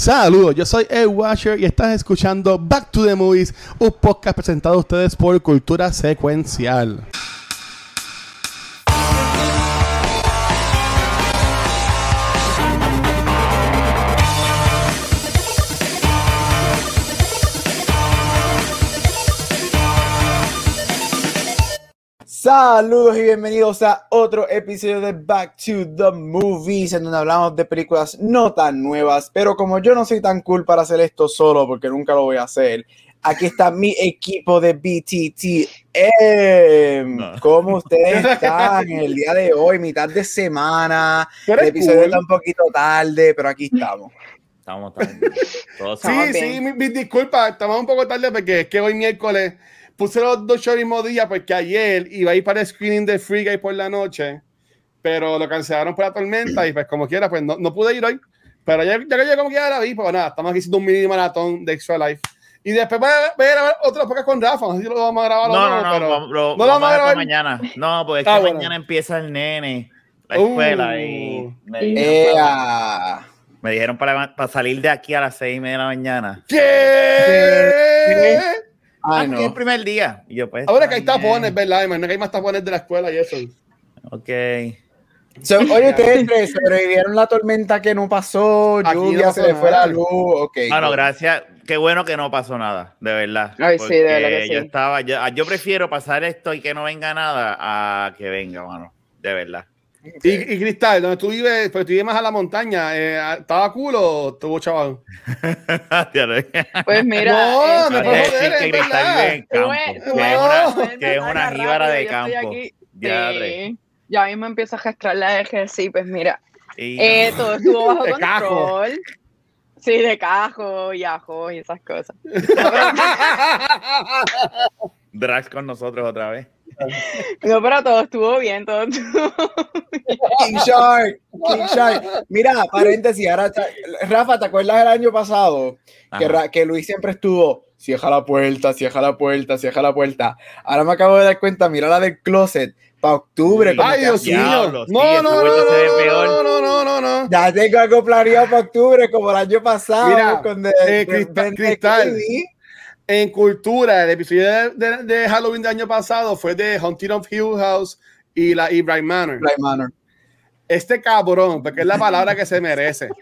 Saludos, yo soy Ed Washer y estás escuchando Back to the Movies, un podcast presentado a ustedes por Cultura Secuencial. Saludos y bienvenidos a otro episodio de Back to the Movies, en donde hablamos de películas no tan nuevas, pero como yo no soy tan cool para hacer esto solo, porque nunca lo voy a hacer, aquí está mi equipo de BTT. ¿Cómo ustedes están el día de hoy, mitad de semana? El episodio está un poquito tarde, pero aquí estamos. Estamos tarde. Todos Sí, estamos sí, mi, mi disculpa, estamos un poco tarde porque es que hoy miércoles puse los dos shows el mismo día porque ayer iba a ir para el screening de Free Guy por la noche, pero lo cancelaron por la tormenta y pues como quiera, pues no, no pude ir hoy. Pero ya, ya que yo como quiera la vi, pues nada, estamos aquí haciendo un mini maratón de Extra Life. Y después voy a, voy a grabar otro podcast con Rafa, no sé si lo vamos a grabar No, o no, no, pero lo, no lo vamos a grabar. mañana. No, porque es Ah, que bueno. mañana empieza el nene, la Uh. escuela, y me dijeron, para, me dijeron para, para salir de aquí a las seis y media de la mañana. ¿Qué? Ay, Ah, no. es el primer día. Y yo, pues, Ahora que hay tapones, ¿verdad? Imagino que hay más tapones de la escuela y eso. Ok. So, oye, ustedes tres sobrevivieron la tormenta que no pasó, Aquí lluvia, no se le fue la luz, ok. Bueno, gracias. Qué bueno que no pasó nada, de verdad. Ay, sí, de verdad que sí. Yo estaba, yo, yo prefiero pasar esto y que no venga nada a que venga, mano. De verdad. Y, y Cristal, donde tú vives, pues tú vives más a la montaña, eh, ¿estaba cool o estuvo chaval? Pues mira, No, este, me No puedo decir joder, que es Cristal verdad. vive en campo, tuve- que tuve es una, que es una jíbara de campo. Ya, Sí. re. Ya mismo empiezo a gestar la eje, sí, pues mira, eh, todo estuvo bajo De cajo. control. Sí, de cajo y ajo y esas cosas. Drags con nosotros otra vez. No, pero todo estuvo bien, todo estuvo King Shark, King Shark. Mira, paréntesis, ahora, Rafa, ¿te acuerdas del año pasado? Que, Luis siempre estuvo, cierra la puerta, cierra la puerta, cierra la puerta. Ahora me acabo de dar cuenta, mira la del closet, para octubre. Sí. Ay, Dios mío. Sí, No, no, no, no, no, no, no, no, no. Ya tengo algo planeado para octubre, como el año pasado. Mira, con de, eh, de Cristal- Cristal. En cultura, el episodio de, de- de Halloween del año pasado fue de Haunting of Hill House y la Ibrahim Manor. Right Manor. Este cabrón, porque es la palabra que se merece.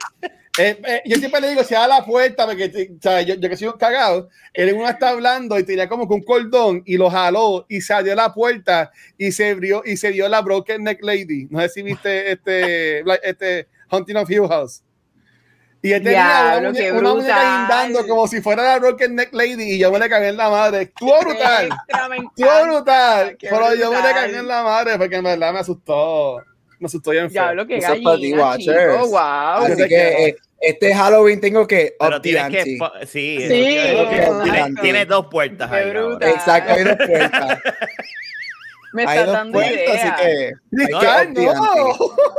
Eh, eh, yo siempre le digo, si abre la puerta, porque o sea, yo, yo que soy un cagado, él en una está hablando y tenía como que un cordón y lo jaló y salió la puerta y se abrió y se vio la Broken Neck Lady. No sé si viste este, este Haunting of Hill House. Y él tenía Diablo, una, muñeca brutal. guindando como si fuera la Broken Neck Lady y yo me le cagué en la madre. Estuvo brutal. Estuvo brutal. qué Pero yo me le brutal. cagué en la madre porque en verdad me asustó. Me asustó bien feo. Es para ti, gallina, chico, wow. Así que eh, este Halloween tengo que Pero tienes que. Sí, Sí, decir. tiene, dos puertas ahí. brutal. Exacto, hay dos puertas. Me está dando puertas, así idea. que. Cristal, no.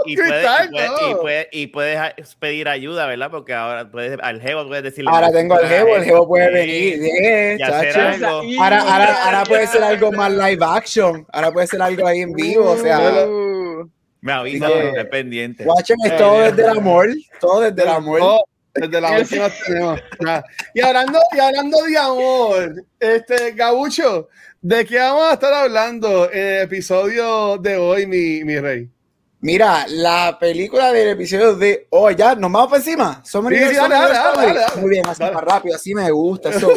Y puedes, Cristal, y, puedes, no. y, puedes, y puedes pedir ayuda, ¿verdad? Porque ahora puedes, al jevo puedes decirle. Ahora tengo al jevo, el jevo puede venir. Ahora, ahora, ahora puede ser algo más live action. Ahora puede ser algo ahí en vivo. O sea, Uh, Me avisa para estar pendiente. watchen es todo desde el amor. Todo desde el amor. Oh, desde la última tenemos. Nada. Y hablando, y hablando de amor, este Gabucho, ¿de qué vamos a estar hablando en el episodio de hoy, mi, mi rey? Mira, la película del episodio de hoy, ya, nos vamos por encima. Somos Sí, sí, dale, dale, dale. Muy bien, así más rápido, así me gusta, eso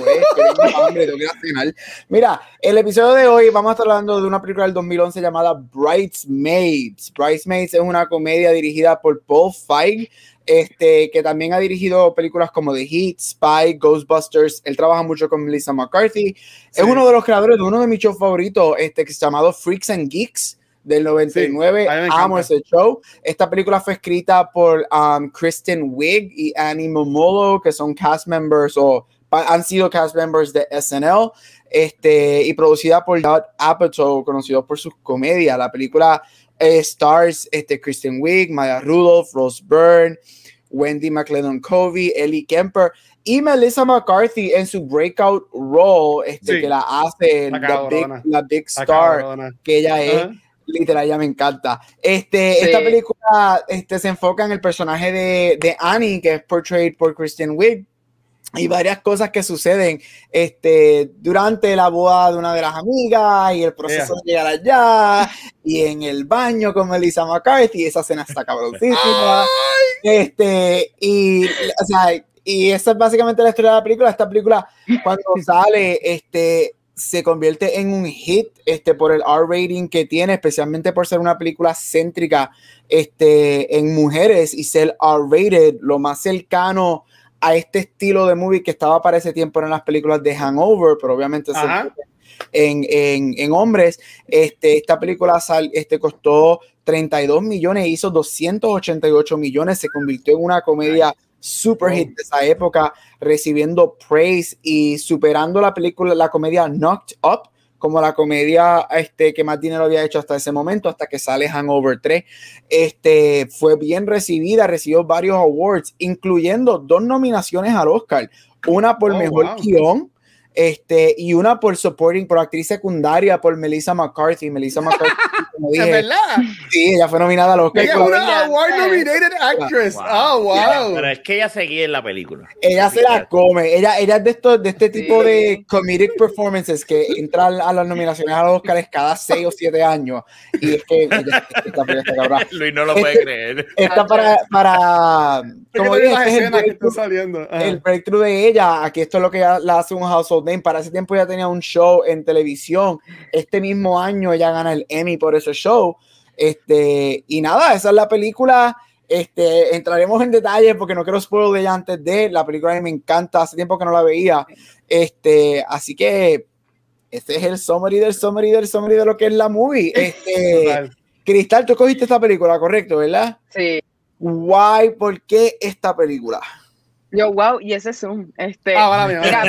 cenar. Mira, el episodio de hoy vamos a estar hablando de una película del 2011 llamada Bridesmaids. Bridesmaids es una comedia dirigida por Paul Feig, este, que también ha dirigido películas como The Heat, Spy, Ghostbusters. Él trabaja mucho con Melissa McCarthy. Es uno de los creadores de uno de mis shows favoritos, este, que se llamado Freaks and Geeks del 99. Sí, Amo ese show. Esta película fue escrita por um, Kristen Wiig y Annie Momolo, que son cast members o han sido cast members de SNL, este, y producida por Judd Apatow, conocido por sus comedias. La película stars este, Kristen Wiig, Maya Rudolph, Rose Byrne, Wendy McLennan Covey, Ellie Kemper y Melissa McCarthy en su breakout role, este, Sí. que la hace La la big, la big La star cabrona. que ella es Ajá. literal, ya me encanta. Este, Sí. Esta película este, se enfoca en el personaje de, de Annie, que es portrayed por Kristen Wiig, y varias cosas que suceden este, durante la boda de una de las amigas y el proceso de llegar allá y en el baño con Melissa McCarthy, esa escena está cabroncísima. Este, y, o sea, y esa es básicamente la historia de la película. Esta película, cuando sale, este, se convierte en un hit este, por el R rating que tiene, especialmente por ser una película céntrica este, en mujeres y ser R rated, lo más cercano a este estilo de movie que estaba para ese tiempo en las películas de Hangover, pero obviamente en, en, en, hombres. Este, esta película sal, este, costó 32 millones, hizo 288 millones, se convirtió en una comedia super hit de esa época, recibiendo praise y superando la película, la comedia Knocked Up, como la comedia este, que más dinero había hecho hasta ese momento, hasta que sale Hangover 3. Este, fue bien recibida, recibió varios awards, incluyendo dos nominaciones al Oscar, una por Oh, mejor wow. guion este, y una por supporting, por actriz secundaria, por Melissa McCarthy. Melissa McCarthy, como ¿Es dije, verdad? sí, ella fue nominada al Oscar. Ella es una award nominated actress. Wow. Oh, wow. Pero es que ella seguía en la película. Ella se la come. Ella, ella es de estos, de este tipo Sí. de comedic performances que entran a las nominaciones a los Oscars cada seis o siete años. Y es que ella, esta, esta. Luis no lo puede Este- creer. Está para, para como dije, este es el breakthrough, saliendo. El breakthrough de ella. Aquí esto es lo que ya la hace un household Para ese tiempo ya tenía un show en televisión. Este mismo año ella gana el Emmy por ese show. Este, y nada, esa es la película. Este, entraremos en detalles porque no quiero spoiler de ella antes de la película. A mí me encanta, hace tiempo que no la veía. Este, así que este es el summary del summary del summary de lo que es la movie. Este, Total. Cristal, tú cogiste esta película, correcto, ¿verdad? Sí. Why, ¿por qué esta película? Yo, wow, y ese Zoom. Este, Ah, ahora mismo. mira,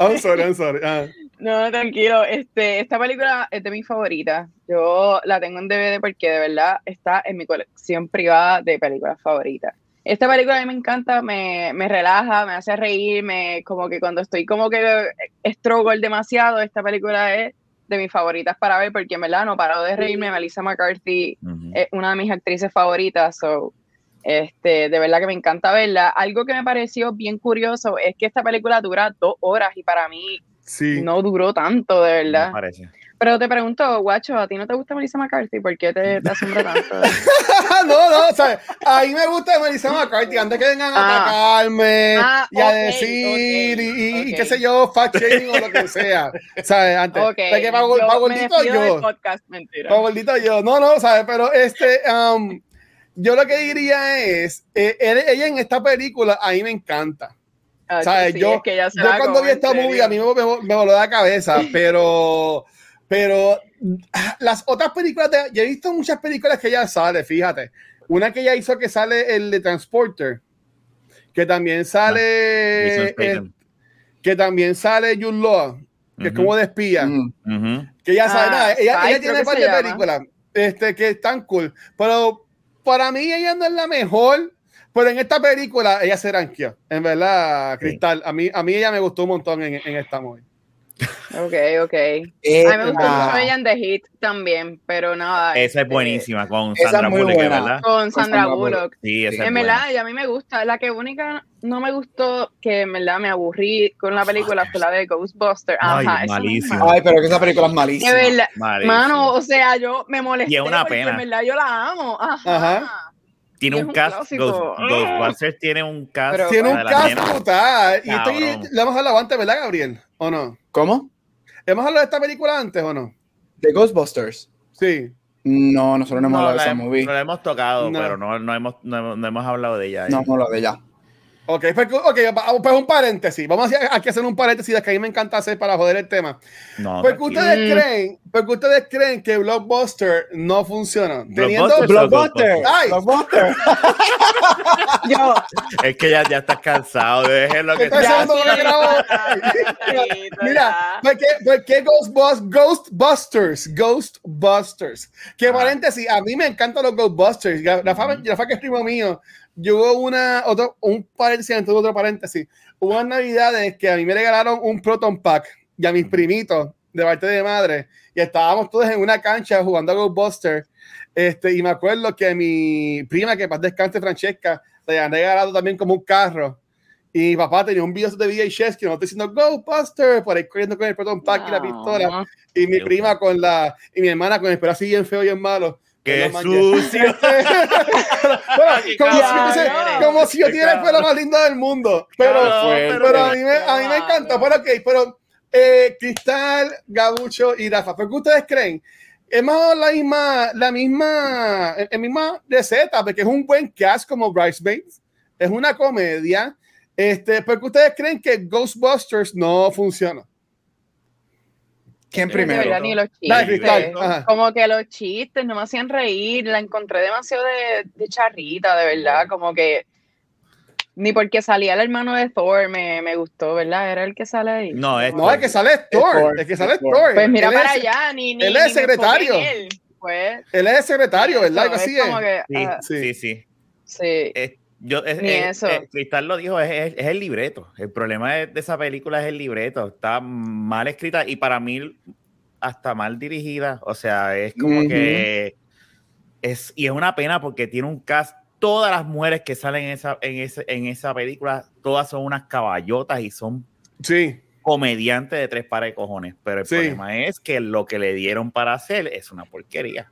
I'm sorry, I'm sorry. Ah. No, tranquilo. Este, esta película es de mis favoritas. Yo la tengo en DVD porque de verdad está en mi colección privada de películas favoritas. Esta película a mí me encanta, me, me relaja, me hace reír, me, como que cuando estoy como que struggle demasiado, esta película es de mis favoritas para ver porque en verdad no paro de reírme. Melissa McCarthy es una de mis actrices favoritas, so, este, de verdad que me encanta verla. Algo que me pareció bien curioso es que esta película dura dos horas y para mí Sí. no duró tanto, de Me verdad. parece. Pero te pregunto, guacho, ¿a ti no te gusta Melissa McCarthy? ¿Por qué te, te asombra tanto? no, no, o sea, a mí me gusta Melissa McCarthy antes que vengan a Ah. atacarme Ah, y a ok, decir ok, y, y- y ok. qué sé yo, fact shaming o lo que sea. ¿Sabes? Antes. De que para, yo me gordito yo. podcast, mentira. Para gordito yo. No, no, ¿sabes? Pero este, um, yo lo que diría es, eh, ella en esta película a mí me encanta. Ah, ¿sabes? sí, yo es que yo cuando vi esta serio. movie a mí me, me, me voló la cabeza, pero, pero ah, las otras películas, de, yo he visto muchas películas que ella sale, fíjate. Una que ella hizo que sale el de Transporter, que también sale, Jason eh, Statham. que también sale Jude Law, que es Ujú. como de espía, Mm. Ujú. que ella sabe Ah, nada, ella, ella tiene varias películas este, que están cool, pero para mí ella no es la mejor. Pero en esta película ella se ranqueó, en verdad, Cristal. A mí, a mí ella me gustó un montón en, en esta movie. Ok, ok. Eh, A mí me gustó mucho ella en The Hit también, pero nada. Esa es este, buenísima con Sandra muy Bullock, buena. ¿verdad? Con Sandra Sandra Bullock. Bullock. Sí, esa es En buena. verdad, y a mí me gusta. La que única no me gustó, que en verdad me aburrí con la película, fue la de Ghostbusters. Ay, Ajá, me malísimo. Ay, pero que esa película es De malísima. verdad, Malísimo. mano, o sea, yo me molesté Y es una pena. en verdad yo la amo. Ajá. Ajá. Tiene un un cast. Ghost- Ghostbusters tiene un cast. Pero- Tiene un cast brutal. Y esto Cabrón. le hemos hablado antes, ¿verdad, Gabriel? ¿O no? ¿Cómo? ¿Hemos hablado de esta película antes o no? ¿De Ghostbusters? Sí. No, nosotros no hemos hablado de esa hemos- movie. no la hemos tocado, No. pero no, no, hemos, no, hemos- no hemos hablado de ella. No, no lo de ella. Ok, pues, ok, va- pues un paréntesis. Vamos a hacer- aquí hacer un paréntesis de que a mí me encanta hacer para joder el tema. No, Porque tranquilo. ustedes Mm. creen, porque ustedes creen que Blockbuster no funciona. Teniendo Blockbuster. Blockbuster. Ay. Blockbuster. Yo, Es que ya, ya estás cansado. Déjenlo que Está ya que sí, Mira. ¿por qué, por qué Ghostbusters? Ghostbusters. Que Ah. paréntesis, a mí me encantan los Ghostbusters. Rafa, Ujú. Rafa que es primo mío, yo hubo una, otro, un paréntesis, entonces otro paréntesis. Hubo unas navidades que a mí me regalaron un Proton Pack y a mis primitos de parte de madre y estábamos todos en una cancha jugando a Ghostbusters. Este, y me acuerdo que mi prima, que para descanse Francesca, le habían regalado también como un carro. Y mi papá tenía un video de VHS que nos está diciendo Ghostbusters, por ahí corriendo con el proton pack y la pistola. Y mi prima con la, y mi hermana con el pelo así bien feo y bien malo. ¡Qué sucio! como, si, yo tuviera el pelo más lindo del mundo. Pero, pero, a, mí me, a mí me encanta. Pero, ok, pero eh, Cristal, Gabucho y Rafa, ¿por qué ustedes creen? Es más la misma, la misma, el, misma receta, porque es un buen cast como Bridesmaids, es una comedia. Este, ¿Por qué ustedes creen que Ghostbusters no funciona? ¿Quién primero? Ni los chistes. Como que los chistes no me hacían reír, la encontré demasiado de, de charrita, de verdad, como que ni porque salía el hermano de Thor me, me, gustó, ¿verdad? Era el que sale ahí. No, es no el que sale es Thor. El que sale es Thor. Pues mira para allá, ni, ni Él es secretario. Él, pues, él es secretario, ¿verdad? es así como Que, sí, uh, sí, sí, sí. Yo, es, ni eso. Cristal lo dijo, es, es, el libreto. El problema de, de, esa película es el libreto. Está mal escrita y para mí hasta mal dirigida. O sea, es como uh -huh. que... Es, y es una pena porque tiene un cast todas las mujeres que salen en esa, en, ese, en esa película, todas son unas caballotas y son sí. comediantes de tres pares de cojones. Pero el sí. problema es que lo que le dieron para hacer es una porquería.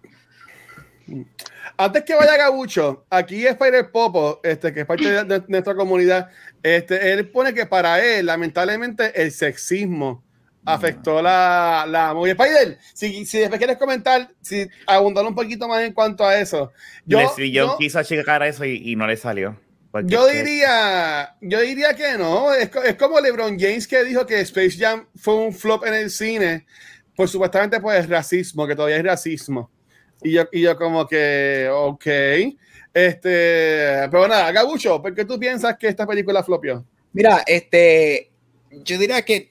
Antes que vaya Gabucho, aquí Spider Popo, este, que es parte de, de, nuestra comunidad, este, él pone que para él, lamentablemente, el sexismo afectó la, la movie. Spider, si, si después quieres comentar, si abundar un poquito más en cuanto a eso. Yo, yo, yo quiso checar eso y, y, no le salió. Yo diría, yo diría que no. Es, es, como LeBron James que dijo que Space Jam fue un flop en el cine, pues supuestamente pues racismo, que todavía es racismo. Y yo, y yo como que, ok. Este, pero nada, Gabucho, ¿por qué tú piensas que esta película flopió? Mira, este, yo diría que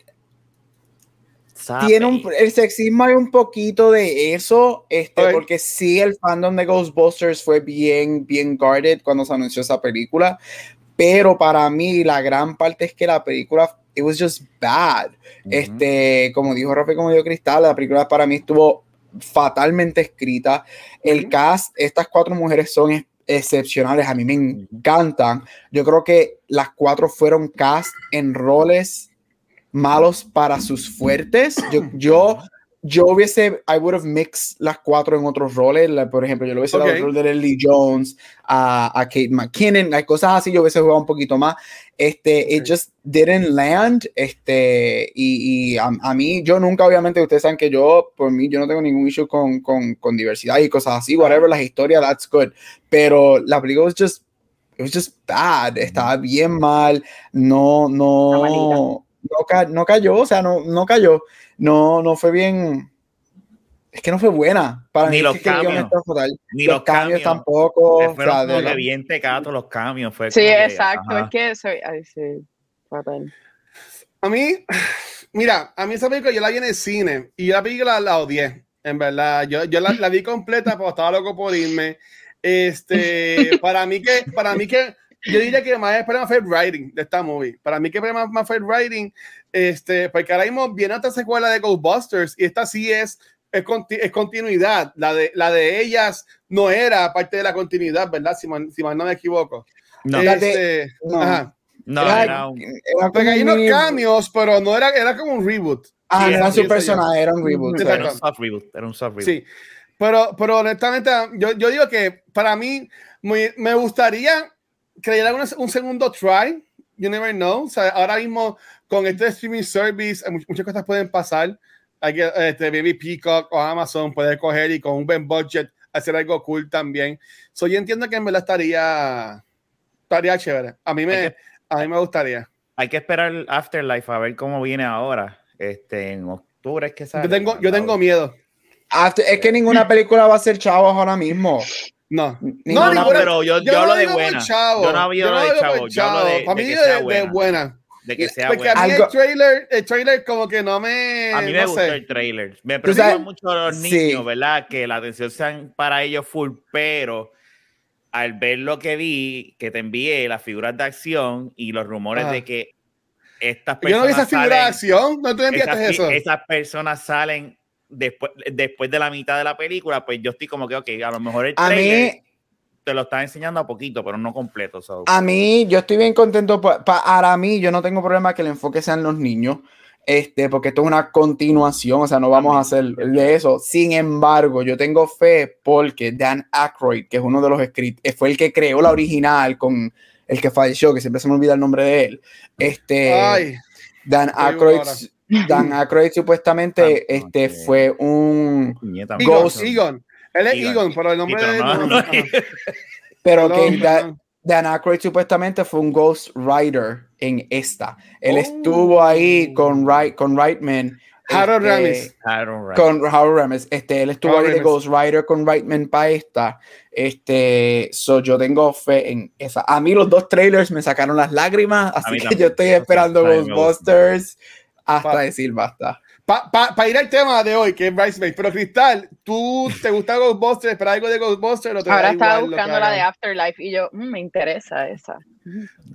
Sabe. tiene un, el sexismo hay un poquito de eso, este, okay. porque sí el fandom de Ghostbusters fue bien, bien guarded cuando se anunció esa película, pero para mí la gran parte es que la película it was just bad. Uh -huh. Este, como dijo Rafa, como dijo Cristal, la película para mí estuvo fatalmente escrita. El cast, estas cuatro mujeres son excepcionales, a mí me encantan. Yo creo que las cuatro fueron cast en roles malos para sus fuertes. Yo, yo, yo hubiese, I would have mixed las cuatro en otros roles. La, por ejemplo, yo le hubiese okay. dado el rol de Lily Jones, a, a Kate McKinnon, las cosas así, yo hubiese jugado un poquito más. Este, okay. it just didn't land. Este, y, y a, a, mí, yo nunca, obviamente, ustedes saben que yo, por mí, yo no tengo ningún issue con, con, con diversidad y cosas así, whatever, las historias, that's good. Pero la película was just, it was just bad. Estaba bien mal. No, no no, ca no, cayó, o sea, no, no cayó, no, no fue bien, es que no fue buena. Para ni mí los es que cambios, ni los, los cambios, cambios, tampoco. Fueron o sea, como que bien tecatos los cambios. Fue sí, exacto, es que soy, ay, sí, fatal. A mí, mira, a mí esa película yo la vi en el cine y yo la película la, la odié, en verdad. Yo, yo la, la vi completa, pero estaba loco por irme. Este, para mí que, para mí que yo diría que más es problema fue el writing de esta movie. Para mí que problema más fue el writing, este, porque ahora mismo viene otra secuela de Ghostbusters y esta sí es, es, conti es, continuidad. La de, la de ellas no era parte de la continuidad, ¿verdad? Si, man, si mal no me equivoco. No, este, no. Ajá. no era, era, un, era porque hay unos cambios, pero no era, era como un reboot. Ah, sí, era su personaje, era un reboot. Era un soft reboot. Era un soft reboot. Sí. Pero, pero honestamente, yo, yo digo que para mí me, me gustaría crear un, un, segundo try. You never know. O sea, ahora mismo con este streaming service, muchas cosas pueden pasar. Hay que, este, Baby Peacock o Amazon puede coger y con un buen budget hacer algo cool también. So, yo entiendo que en verdad estaría, estaría chévere. A mí me, que, a mí me gustaría. Hay que esperar el Afterlife a ver cómo viene ahora. Este, en octubre es que sale. Yo tengo, yo tengo miedo. After, es que ninguna película va a ser chavos ahora mismo. No, no, no, pero yo, yo, yo hablo de buena. Chavo. Yo no hablo yo de chavo. Yo hablo de, Para mí de, de, buena. de, buena. De que sea Porque buena. a mí el trailer, el trailer como que no me. A mí me no gustó sé. el trailer. Me preocupa mucho a los niños, sí. ¿verdad? Que la atención sea para ellos full, pero al ver lo que vi, que te envié, las figuras de acción y los rumores ah. de que estas Yo no vi esa personas figura de acción. ¿No tú enviaste esas, eso? esas personas salen después, después de la mitad de la película, pues yo estoy como que, ok, a lo mejor el A trailer mí, te lo está enseñando a poquito, pero no completo. so. a mí, yo estoy bien contento. pa- Para mí, yo no tengo problema que el enfoque sean los niños. Este, porque esto es una continuación, o sea, no vamos a hacer de eso. Sin embargo, yo tengo fe porque Dan Aykroyd, que es uno de los escritores, fue el que creó la original con el que falleció, que siempre se me olvida el nombre de él. Este, Ay, Dan Aykroyd. Dan Aykroyd supuestamente Ah, este, fue un, Ghost. Egon. Él es Egon. Egon, pero el nombre de no- no, no- pero Perdón, que Da- perdón. Dan Aykroyd supuestamente fue un Ghost Rider en esta. Él Oh. estuvo ahí con, Wright, con Reitman. Harold este, Ramis. Con Harold Ramis. Este, él estuvo Harold ahí de. Ghost Rider con Reitman para esta. Este, so yo tengo fe en esa. A mí los dos trailers me sacaron las lágrimas, así que también. yo estoy esperando. Ghostbusters hasta decir basta. Para ir al tema de hoy, que es Bridesmaid, pero Cristal, ¿tú te gusta Ghostbusters? ¿Esperas algo de Ghostbusters? O te Ahora estaba buscando la de? Afterlife y yo, "Mm, me interesa esa.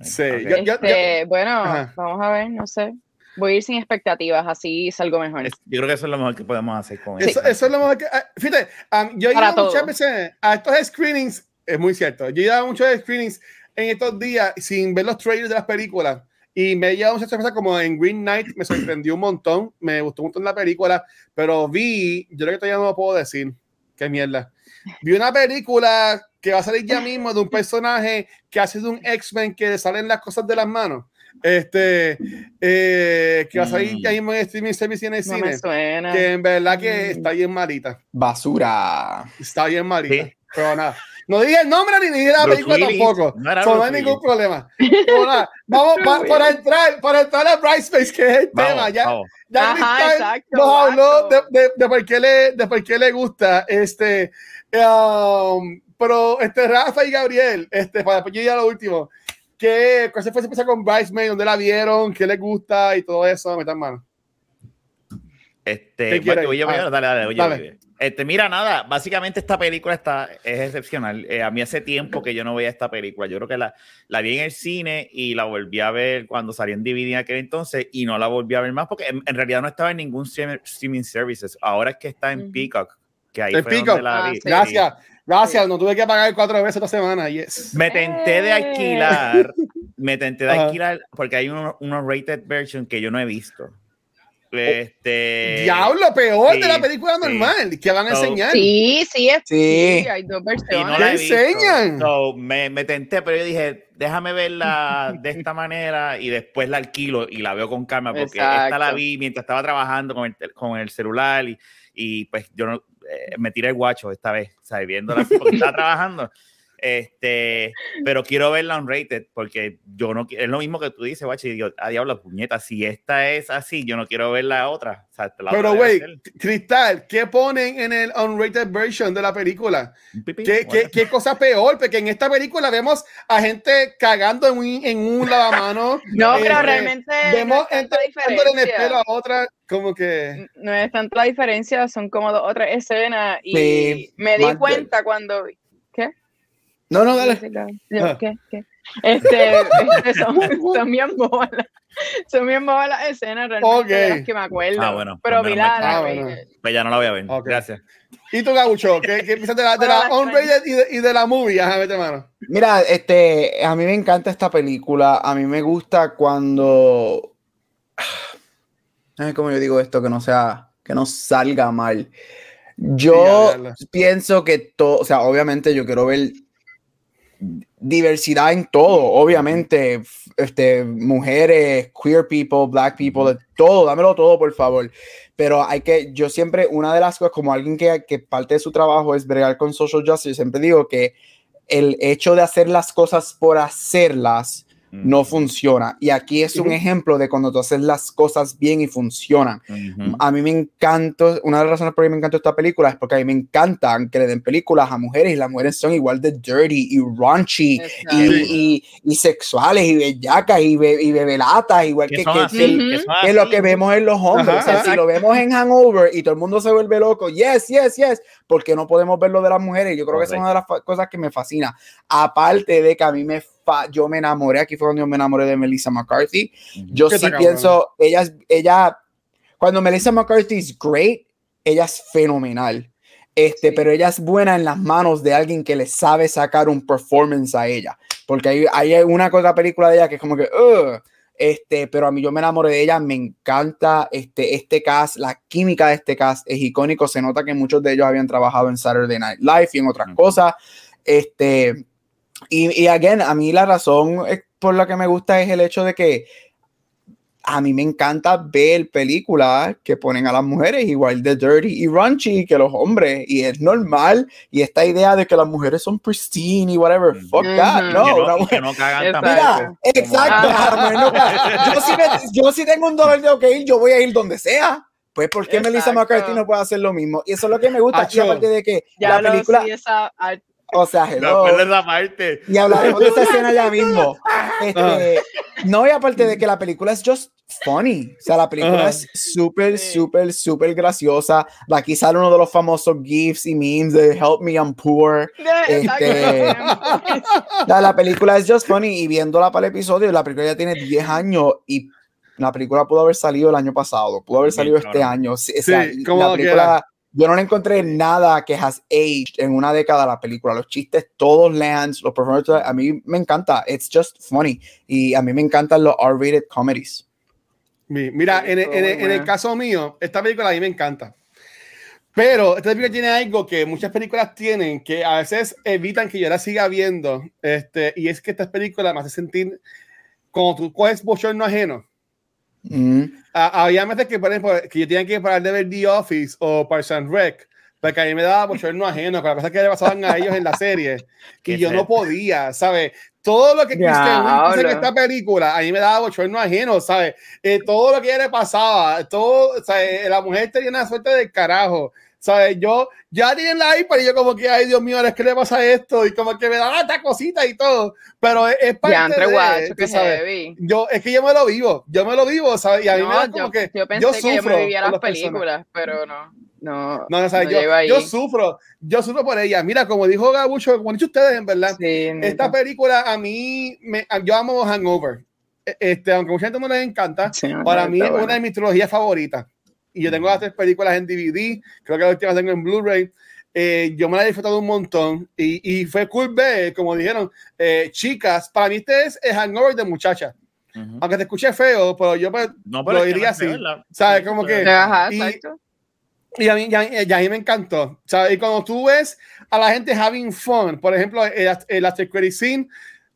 Sí, Ok. yo- yo- Este, bueno, Ajá. vamos a ver, no sé. Voy a ir sin expectativas, así salgo mejor. Es- Yo creo que eso es lo mejor que podemos hacer con Eso, eso es lo mejor que. ah, Fíjate, ah, yo he Para ido muchas veces a estos screenings, es muy cierto. Yo he ido a muchos screenings en estos días sin ver los trailers de las películas. Y me he llevado muchas sorpresas como en Green Knight, me sorprendió un montón, me gustó un montón la película, pero vi, yo creo que todavía no lo puedo decir, qué mierda. Vi una película que va a salir ya mismo de un personaje que hace de un X-Men que le salen las cosas de las manos. Este, eh, que va a salir Mm. ya mismo en streaming service y en el no cine me suena. que en verdad que Mm. está bien malita. Basura. Está bien malita. Sí. Pero nada. No dije el nombre ni dije la Bruce película Willis. tampoco. No era So, no hay ningún problema. Nada, vamos pa- para entrar, para entrar a Brightspace, que es el tema. Vamos, Ya, vamos. ya Ajá, exacto, nos habló de, exacto. de, de por qué le, de por qué le gusta. Este, um, pero este Rafa y Gabriel, este, para después yo ir a lo último. ¿Qué, ¿Cuál se fue esa empieza con Bridesmaid? ¿Dónde la vieron? ¿Qué les gusta? Y todo eso, metan mano. Este, bueno, Ah, dale, dale, oye, dale. Este, mira, nada, básicamente esta película está, es excepcional. Eh, a mí hace tiempo que yo no veía esta película. Yo creo que la, la vi en el cine y la volví a ver cuando salió en DVD en aquel entonces y no la volví a ver más porque en, en realidad no estaba en ningún stream- streaming services. Ahora es que está en. Peacock, que ahí En fue donde la Ah, vi. sí. Gracias, gracias. No tuve que pagar cuatro veces esta semana. Yes. Me tenté de ¡Eh! alquilar, me tenté de alquilar porque hay uno- una rated version que yo no he visto. Este, Diablo, peor sí, de la película sí. normal. que van a So- enseñar? Sí, sí, es, Sí. sí, hay dos versiones. no la he ¿Qué visto. enseñan? So, me, me tenté, pero yo dije, déjame verla de esta manera y después la alquilo y la veo con calma porque esta la Exacto. vi mientras estaba trabajando con el, con el celular y, y pues yo no, eh, me tiré el guacho esta vez, ¿sabes? Viéndola así porque estaba trabajando. Este, pero quiero verla unrated porque yo no es lo mismo que tú dices, guacho, y digo, a diablo, puñeta, si esta es así, yo no quiero ver la otra. O sea, la Pero, güey, Cristal, ¿qué ponen en el unrated version de la película? pipí, ¿Qué, bueno. qué, qué cosa peor? Porque en esta película vemos a gente cagando en un, en un lavamanos. No, Eh, pero eh, realmente Vemos no gente en el pelo a otra, como que. No es tanta la diferencia, son como dos otras escenas y Sí, me di cuenta cuando... No, no, dale. Ah. ¿Qué? ¿Qué? Este, este, son, son bien bobas las- son bien bobas las escenas realmente Ok. de las que me acuerdo. Ah, bueno, pero pues vi la, Ah, bueno. Pues ya no la voy a ver. Ok. Gracias. ¿Y tú, Gabucho? ¿Qué, qué piensas de la, de la y de, y de la movie? Ajá, vete, mano. Mira, este, a mí me encanta esta película. A mí me gusta cuando. Ay, ¿Cómo yo digo esto? Que no sea, que no salga mal. Yo Sí, pienso que todo, o sea, obviamente yo quiero ver diversidad en todo, obviamente, este, mujeres, queer people, black people, todo, dámelo todo, por favor. Pero hay que, yo siempre, una de las cosas, como alguien que, que parte de su trabajo es bregar con social justice, siempre digo que el hecho de hacer las cosas por hacerlas no funciona. Y aquí es un ejemplo de cuando tú haces las cosas bien y funcionan. A mí me encanta, una de las razones por las que me encanta esta película es porque a mí me encantan que le den películas a mujeres y las mujeres son igual de dirty y raunchy y, y, y sexuales y bellacas y, be, y bebelatas, igual Que que, que- lo que vemos en los hombres. Ajá, o sea, si lo vemos en Hangover y todo el mundo se vuelve loco, yes, yes, yes, porque no podemos ver lo de las mujeres. Yo creo que es una de las fa- cosas que me fascina. Aparte de que a mí me yo me enamoré, aquí fue cuando yo me enamoré de Melissa McCarthy. Yo ¿Qué sí pienso, ella, ella, cuando Melissa McCarthy es great, ella es fenomenal. Este, Sí. pero ella es buena en las manos de alguien que le sabe sacar un performance a ella. Porque hay, hay una otra película de ella que es como que, "Ugh", este, pero a mí yo me enamoré de ella, me encanta este, este cast, la química de este cast es icónico, se nota que muchos de ellos habían trabajado en Saturday Night Live y en otras Ujú. cosas. Este, y, y again, a mí la razón por la que me gusta es el hecho de que a mí me encanta ver películas que ponen a las mujeres igual de dirty y raunchy que los hombres. Y es normal. Y esta idea de que las mujeres son pristine y whatever, fuck that. Ujú. No, que, una no, mujer- que no cagan. Mira, exacto. Caga. yo, si me- yo si tengo un dolor de ok, yo voy a ir donde sea. Pues, ¿por qué Melissa. McCarthy no puede hacer lo mismo? Y eso es lo que me gusta. Aparte de que Ya la lo película, sí, esa o sea, hello. de esa parte. Y hablaremos de esa escena ya mismo. Este, no, y aparte de que la película es just funny. O sea, la película Ajá. es súper, Sí. súper, súper graciosa. Aquí sale uno de los famosos GIFs y memes de Help Me, I'm Poor. Este- La, la película es just funny y viéndola para el episodio, la película ya tiene 10 años y la película pudo haber salido el año pasado, pudo haber Sí, salido claro. este año. Sí, o sea, Sí, como la quiera. película, yo no le encontré nada que has aged en una década la película. Los chistes, todos lands, los performances, a mí me encanta. It's just funny. Y a mí me encantan los R-rated comedies. Mi- Mira, en, en en el caso mío, esta película a mí me encanta. Pero esta película tiene algo que muchas películas tienen que a veces evitan que yo la siga viendo. Este, y es que estas películas me hacen sentir como tú coges bochorno ajeno. Mm. Ah, había veces que, por ejemplo, que yo tenía que parar de ver The Office o Parks and Rec, porque a mí me daba bochorno ajeno con las cosas que le pasaban a ellos en la serie. Qué y yo no podía, ¿sabes? Todo lo que hizo en esta película, a mí me daba bochorno ajeno, ¿sabes? Eh, todo lo que ella le pasaba, todo, ¿sabes? La mujer tenía una suerte del carajo. ¿Sabes? Yo ya tenía la iPad y yo como que, ay Dios mío, es que le pasa esto y como que me daba esta cosita y todo, pero es, es parte entre de, guacho, que sabes. heavy. Yo, es que yo me lo vivo, yo me lo vivo, ¿sabes? Y a mí me No, da como yo, que yo pensé yo que yo sufro me vivía las las personas. películas, pero no, no, No, sea, no yo, yo sufro, yo sufro por ella. Mira, como dijo Gabucho, como han dicho ustedes, en verdad, Sí, esta película a mí, me, yo amo Hangover. E- Este, aunque mucha gente no les encanta, Sí, para mí es bueno. una de mis trilogías favoritas. Y yo tengo las tres películas en DVD, creo que la última tengo en Blu-ray. Eh, yo me la he disfrutado un montón y, y fue cool ver, como dijeron, eh, chicas, para mí este es el Hangover de muchachas. Ujú. Aunque te escuche feo, pero yo pues, No, lo es que diría así. ¿verdad? ¿Sabes? Como pero- que- Ajá, y-. Y a mí, y a y a mí me encantó. ¿sabes? Y cuando tú ves a la gente having fun, por ejemplo, el, el after credit scene,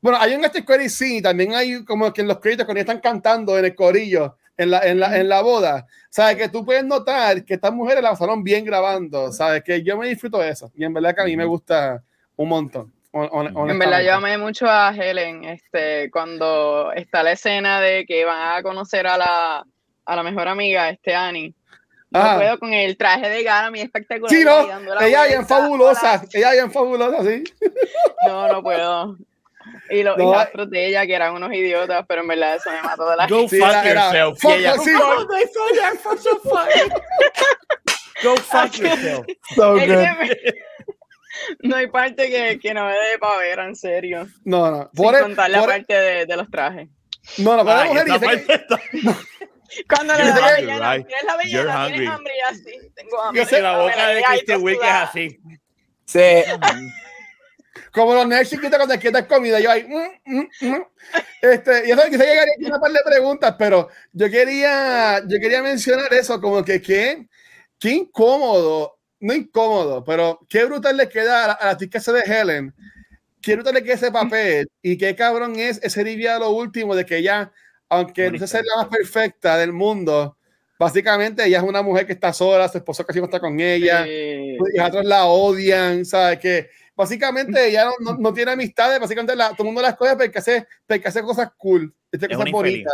bueno, hay un after credit scene, y también hay como que en los créditos cuando están cantando en el corillo, en la, en la, en la boda, ¿sabes? Que tú puedes notar que estas mujeres la pasaron bien grabando, ¿sabes? Que yo me disfruto de eso. Y en verdad que a mí me gusta un montón. En verdad, yo amé mucho a Helen, este, cuando está la escena de que van a conocer a la, a la mejor amiga, este Annie. No Ajá. puedo con el traje de gala, mi espectacular. Sí, no, ella bien fabulosa, ella bien fabulosa, sí. No, no puedo. Y los No, hijastros de ella, que eran unos idiotas, pero en verdad eso me mató de la Go Sí, fuck yourself. fuck- Y ella, sí. "Oh, they thought that for so funny." Go fuck yourself. So good. No hay parte que, que no me dé para ver, en serio. No, no. Sin Por, e- contar la por e- parte de, de los trajes. no, no, pero la Ay, mujer Cuando le You're da la tienes la hungry. tienes hambre y así. Tengo hambre. Yo sé, la boca de Wiig es así. Sí. Como los nerds chiquitos cuando quieren comida, yo ahí, mm, mm, mm. este, y eso quizá llegaría a una par de preguntas, pero yo quería, yo quería mencionar eso, como que qué, qué incómodo, no incómodo, pero qué brutal le queda a la, a la de Helen, qué brutal le queda ese papel, y qué cabrón es ese livia lo último de que ella, aunque no sé ser la más perfecta del mundo, básicamente ella es una mujer que está sola, su esposo casi no está con ella, Sí. y otros la odian, ¿sabes? Que básicamente ella no, no, no tiene amistades, básicamente la- todo el mundo las coge porque hace, porque hace cosas cool, este, Es cosas bonitas.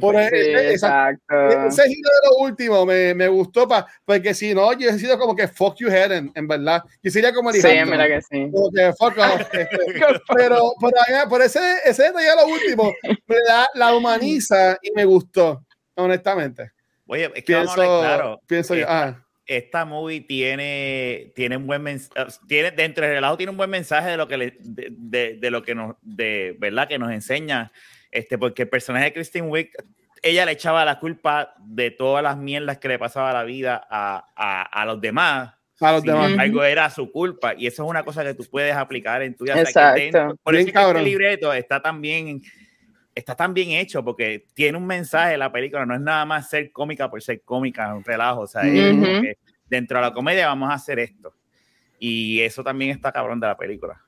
Por el- Sí, exacto. ese giro de lo último me, me gustó, pa, porque si no, yo he sido como que fuck you, Helen, en verdad. Yo sería como Sí, verdad que sí. como que fuck off. este, pero por, ahí- por ese, ese detalle lo último, me da, la humaniza y me gustó, honestamente. Oye, es que vamos a Pienso, hablar claro. pienso yo. Ah, esta movie tiene, tiene un buen mensaje, tiene, dentro del relajo tiene un buen mensaje de lo que le, de, de, de, lo que nos, de verdad que nos enseña, este, porque el personaje de Christine Wick, ella le echaba la culpa de todas las mierdas que le pasaba a la vida a, a, a los demás. A los demás. Algo era su culpa y eso es una cosa que tú puedes aplicar en tu vida. Exacto. dentro, por eso es que este libreto está tan bien está tan bien hecho porque tiene un mensaje la película, no es nada más ser cómica por ser cómica, un relajo, o sea, Ujú. que dentro de la comedia vamos a hacer esto. Y eso también está cabrón de la película.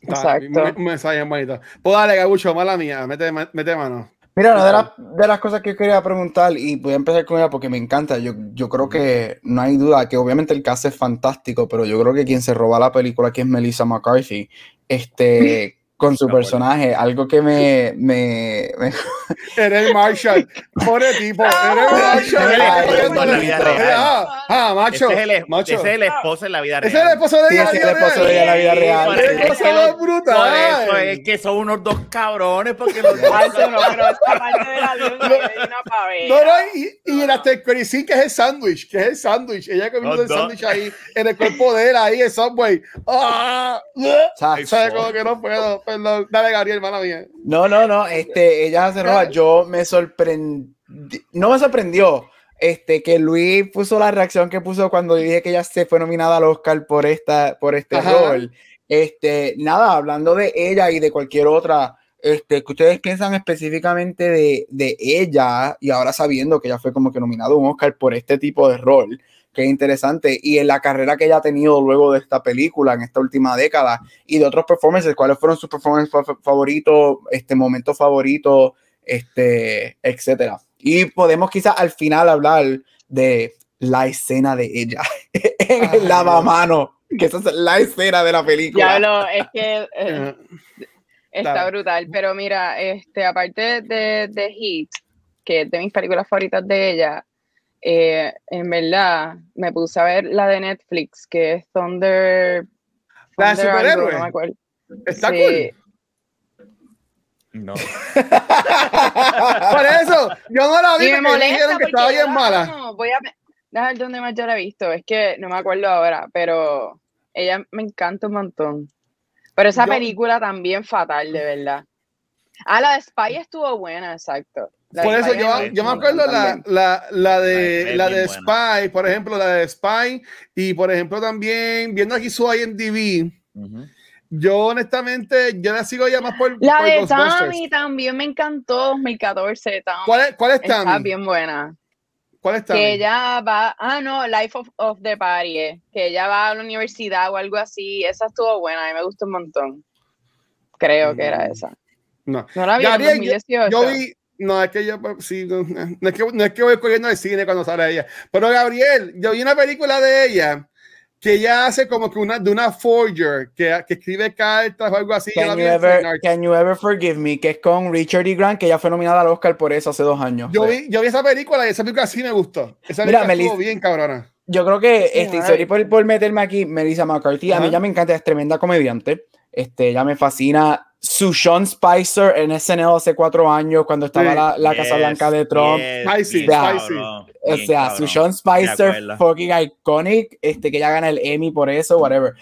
Exacto. Un, mensaje bonito. Pues dale, Gabucho, mala mía, mete, mete mano. Mira, una de, las- de las cosas que quería preguntar, y voy a empezar con ella porque me encanta, yo, yo creo que no hay duda que obviamente el cast es fantástico, pero yo creo que quien se roba la película aquí es Melissa McCarthy, este, con su personaje, algo que me, me, me- Eres Marshall. Pobre tipo. Eres Marshall. Ese es el Ah, esposo en la vida real. Ah, ah, macho. Ese es, el, macho. ese es el esposo en la vida real. Ese es el esposo de Sí, ella. ese es el esposo de ella en la vida real. Es brutal. por eso es que son unos dos cabrones porque los dos- no, pero esta parte de la luz me dio una pavera. No, no, y, y el after que es el sándwich, que es el sándwich. Ella comiendo el sándwich ahí, en el cuerpo de él, ahí, el subway. ¡Ah! Chacho. ¿Sabes cómo que no puedo? Perdón. Dale, Gabriel, hermana mía. No, no, no, este, ella se roba. Yo me sorprendí, no me sorprendió, este, que Luis puso la reacción que puso cuando dije que ella se fue nominada al Oscar por esta, por este Ajá. rol. Este, nada, hablando de ella y de cualquier otra, este, que ustedes piensan específicamente de, de ella y ahora sabiendo que ella fue como que nominada a un Oscar por este tipo de rol. Qué interesante. Y en la carrera que ella ha tenido luego de esta película, en esta última década, y de otros performances, cuáles fueron sus performances fa- favoritos, este momento favorito, este, etcétera. Y podemos quizás al final hablar de la escena de ella en el lavamano, que esa es la escena de la película. Diablo, es que eh, está brutal. Pero mira, este, aparte de, de Heat, que es de mis películas favoritas de ella, eh, en verdad me puse a ver la de Netflix, que es Thunder. La de algo, superhéroe. no me acuerdo. Está Sí. cool. No. Por eso, yo no la vi Y me porque dijeron que porque estaba bien la mala. amo. Voy a dejar dónde más yo la he visto. Es que no me acuerdo ahora, pero ella me encanta un montón. Pero esa Yo- película también fatal, de verdad. Ah, la de Spy estuvo buena, exacto. Por eso yo, me yo me gustó acuerdo la, también. la, la de, la de buena. Spy, por ejemplo, la de Spy, y por ejemplo también, viendo aquí su IMDb, Ujú. yo honestamente, yo la sigo ya más por, La por de. Tammy también me encantó, 2014. Tammy. ¿Cuál es, cuál es Está Tammy? bien buena. ¿Cuál es Tammy? Que ella va, ah, no, Life of, of the Party, eh, que ella va a la universidad o algo así. Esa estuvo buena, a mí me gustó un montón. Creo que era Mm. esa. No. ¿No la vi en Gabriel, 2018? Yo vi, no, es que yo, pues, sí, no, no es que, no es que voy corriendo al cine cuando sale ella, pero Gabriel, yo vi una película de ella que ella hace como que una, de una forger, que, que escribe cartas o algo así. Can you, ever, can you ever forgive me? Que es con Richard E. Grant, que ya fue nominada al Oscar por eso hace dos años. Yo vi, yo vi esa película y esa película sí me gustó. Esa Mira, película estuvo bien cabrona. Yo creo que, Sí, este, sorry por, por meterme aquí, Melissa McCarthy, a mí ya me encanta, es tremenda comediante. Este, ella me fascina. Su Sean Spicer en SNL hace cuatro años, cuando estaba Sí. la, la Casa Yes, Blanca de Trump. yes, cabrón, O sea, cabrón. su Sean Spicer, fucking iconic, este, que ya gana el Emmy por eso, whatever.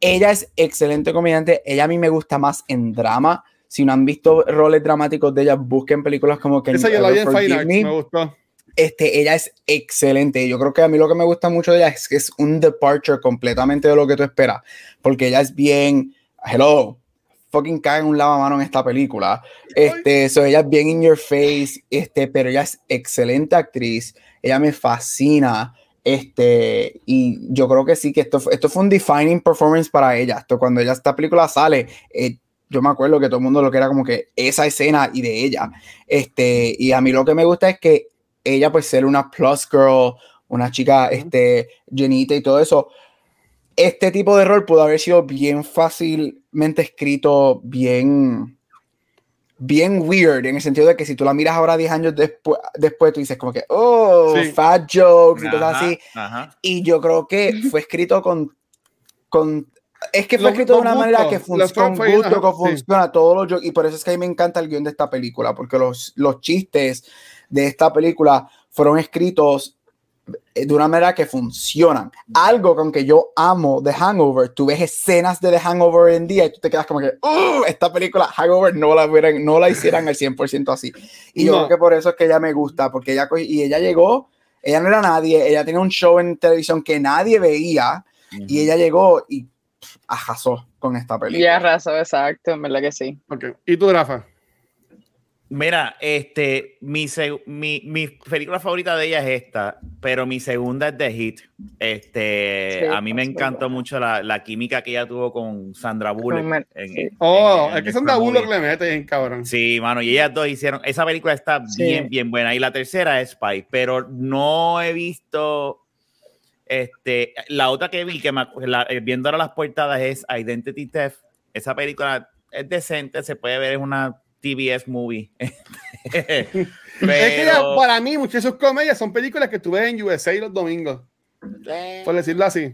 Ella es excelente comediante. Ella a mí me gusta más en drama. Si no han visto roles dramáticos de ella, busquen películas como que Esa yo la vi en Fine me gustó. este, ella es excelente. Yo creo que a mí lo que me gusta mucho de ella es que es un departure completamente de lo que tú esperas. Porque ella es bien, hello, fucking cae en un lavamano en esta película. Este, so ella es bien in your face, este, pero ella es excelente actriz. Ella me fascina. Este, y yo creo que sí, que esto, esto fue un defining performance para ella. Esto, cuando ella, esta película sale, eh, yo me acuerdo que todo el mundo lo que era como que esa escena y de ella. Este, y a mí lo que me gusta es que ella, pues, ser una plus girl, una chica, este, llenita y todo eso. Este tipo de rol pudo haber sido bien fácilmente escrito, bien, bien weird, en el sentido de que si tú la miras ahora 10 años después, después tú dices como que, oh, Sí. fat jokes y cosas así. ajá. Y yo creo que fue escrito con, con es que fue Lo- escrito de una manera que funciona con gusto, ajá, que sí. funciona todos los jokes, y por eso es que a mí me encanta el guion de esta película, porque los, los chistes de esta película fueron escritos de una manera que funcionan. Algo con que yo amo de Hangover, tú ves escenas de The Hangover en día y tú te quedas como que, "Uh, esta película Hangover no la, hubieran- no la hicieran al 100% así. Y yo creo que por eso es que ella me gusta, porque ella, co- y ella llegó, ella no era nadie, ella tenía un show en televisión que nadie veía y ella llegó y pff, arrasó con esta Y película. arrasó, exacto, en verdad que sí. Ok. ¿Y tú, Rafa? Mira, este, mi, mi, mi película favorita de ella es esta, pero mi segunda es The Hit. Este, Sí, a mí me encantó buena. mucho la, la química que ella tuvo con Sandra Bullock. Con Mer- en- sí. en- Oh, en- es que de Bullock le meten, cabrón. Sí, mano, y ellas dos hicieron, esa película está Sí. bien, bien buena. Y la tercera es Spy, pero no he visto, este, la otra que vi, que me, la- eh, viendo ahora las portadas es Identity Theft. Esa película es decente, se puede ver, es una TBS movie. Es que Pero- ya, para mí, muchas de sus comedias son películas que tú ves en USA los domingos, por decirlo así.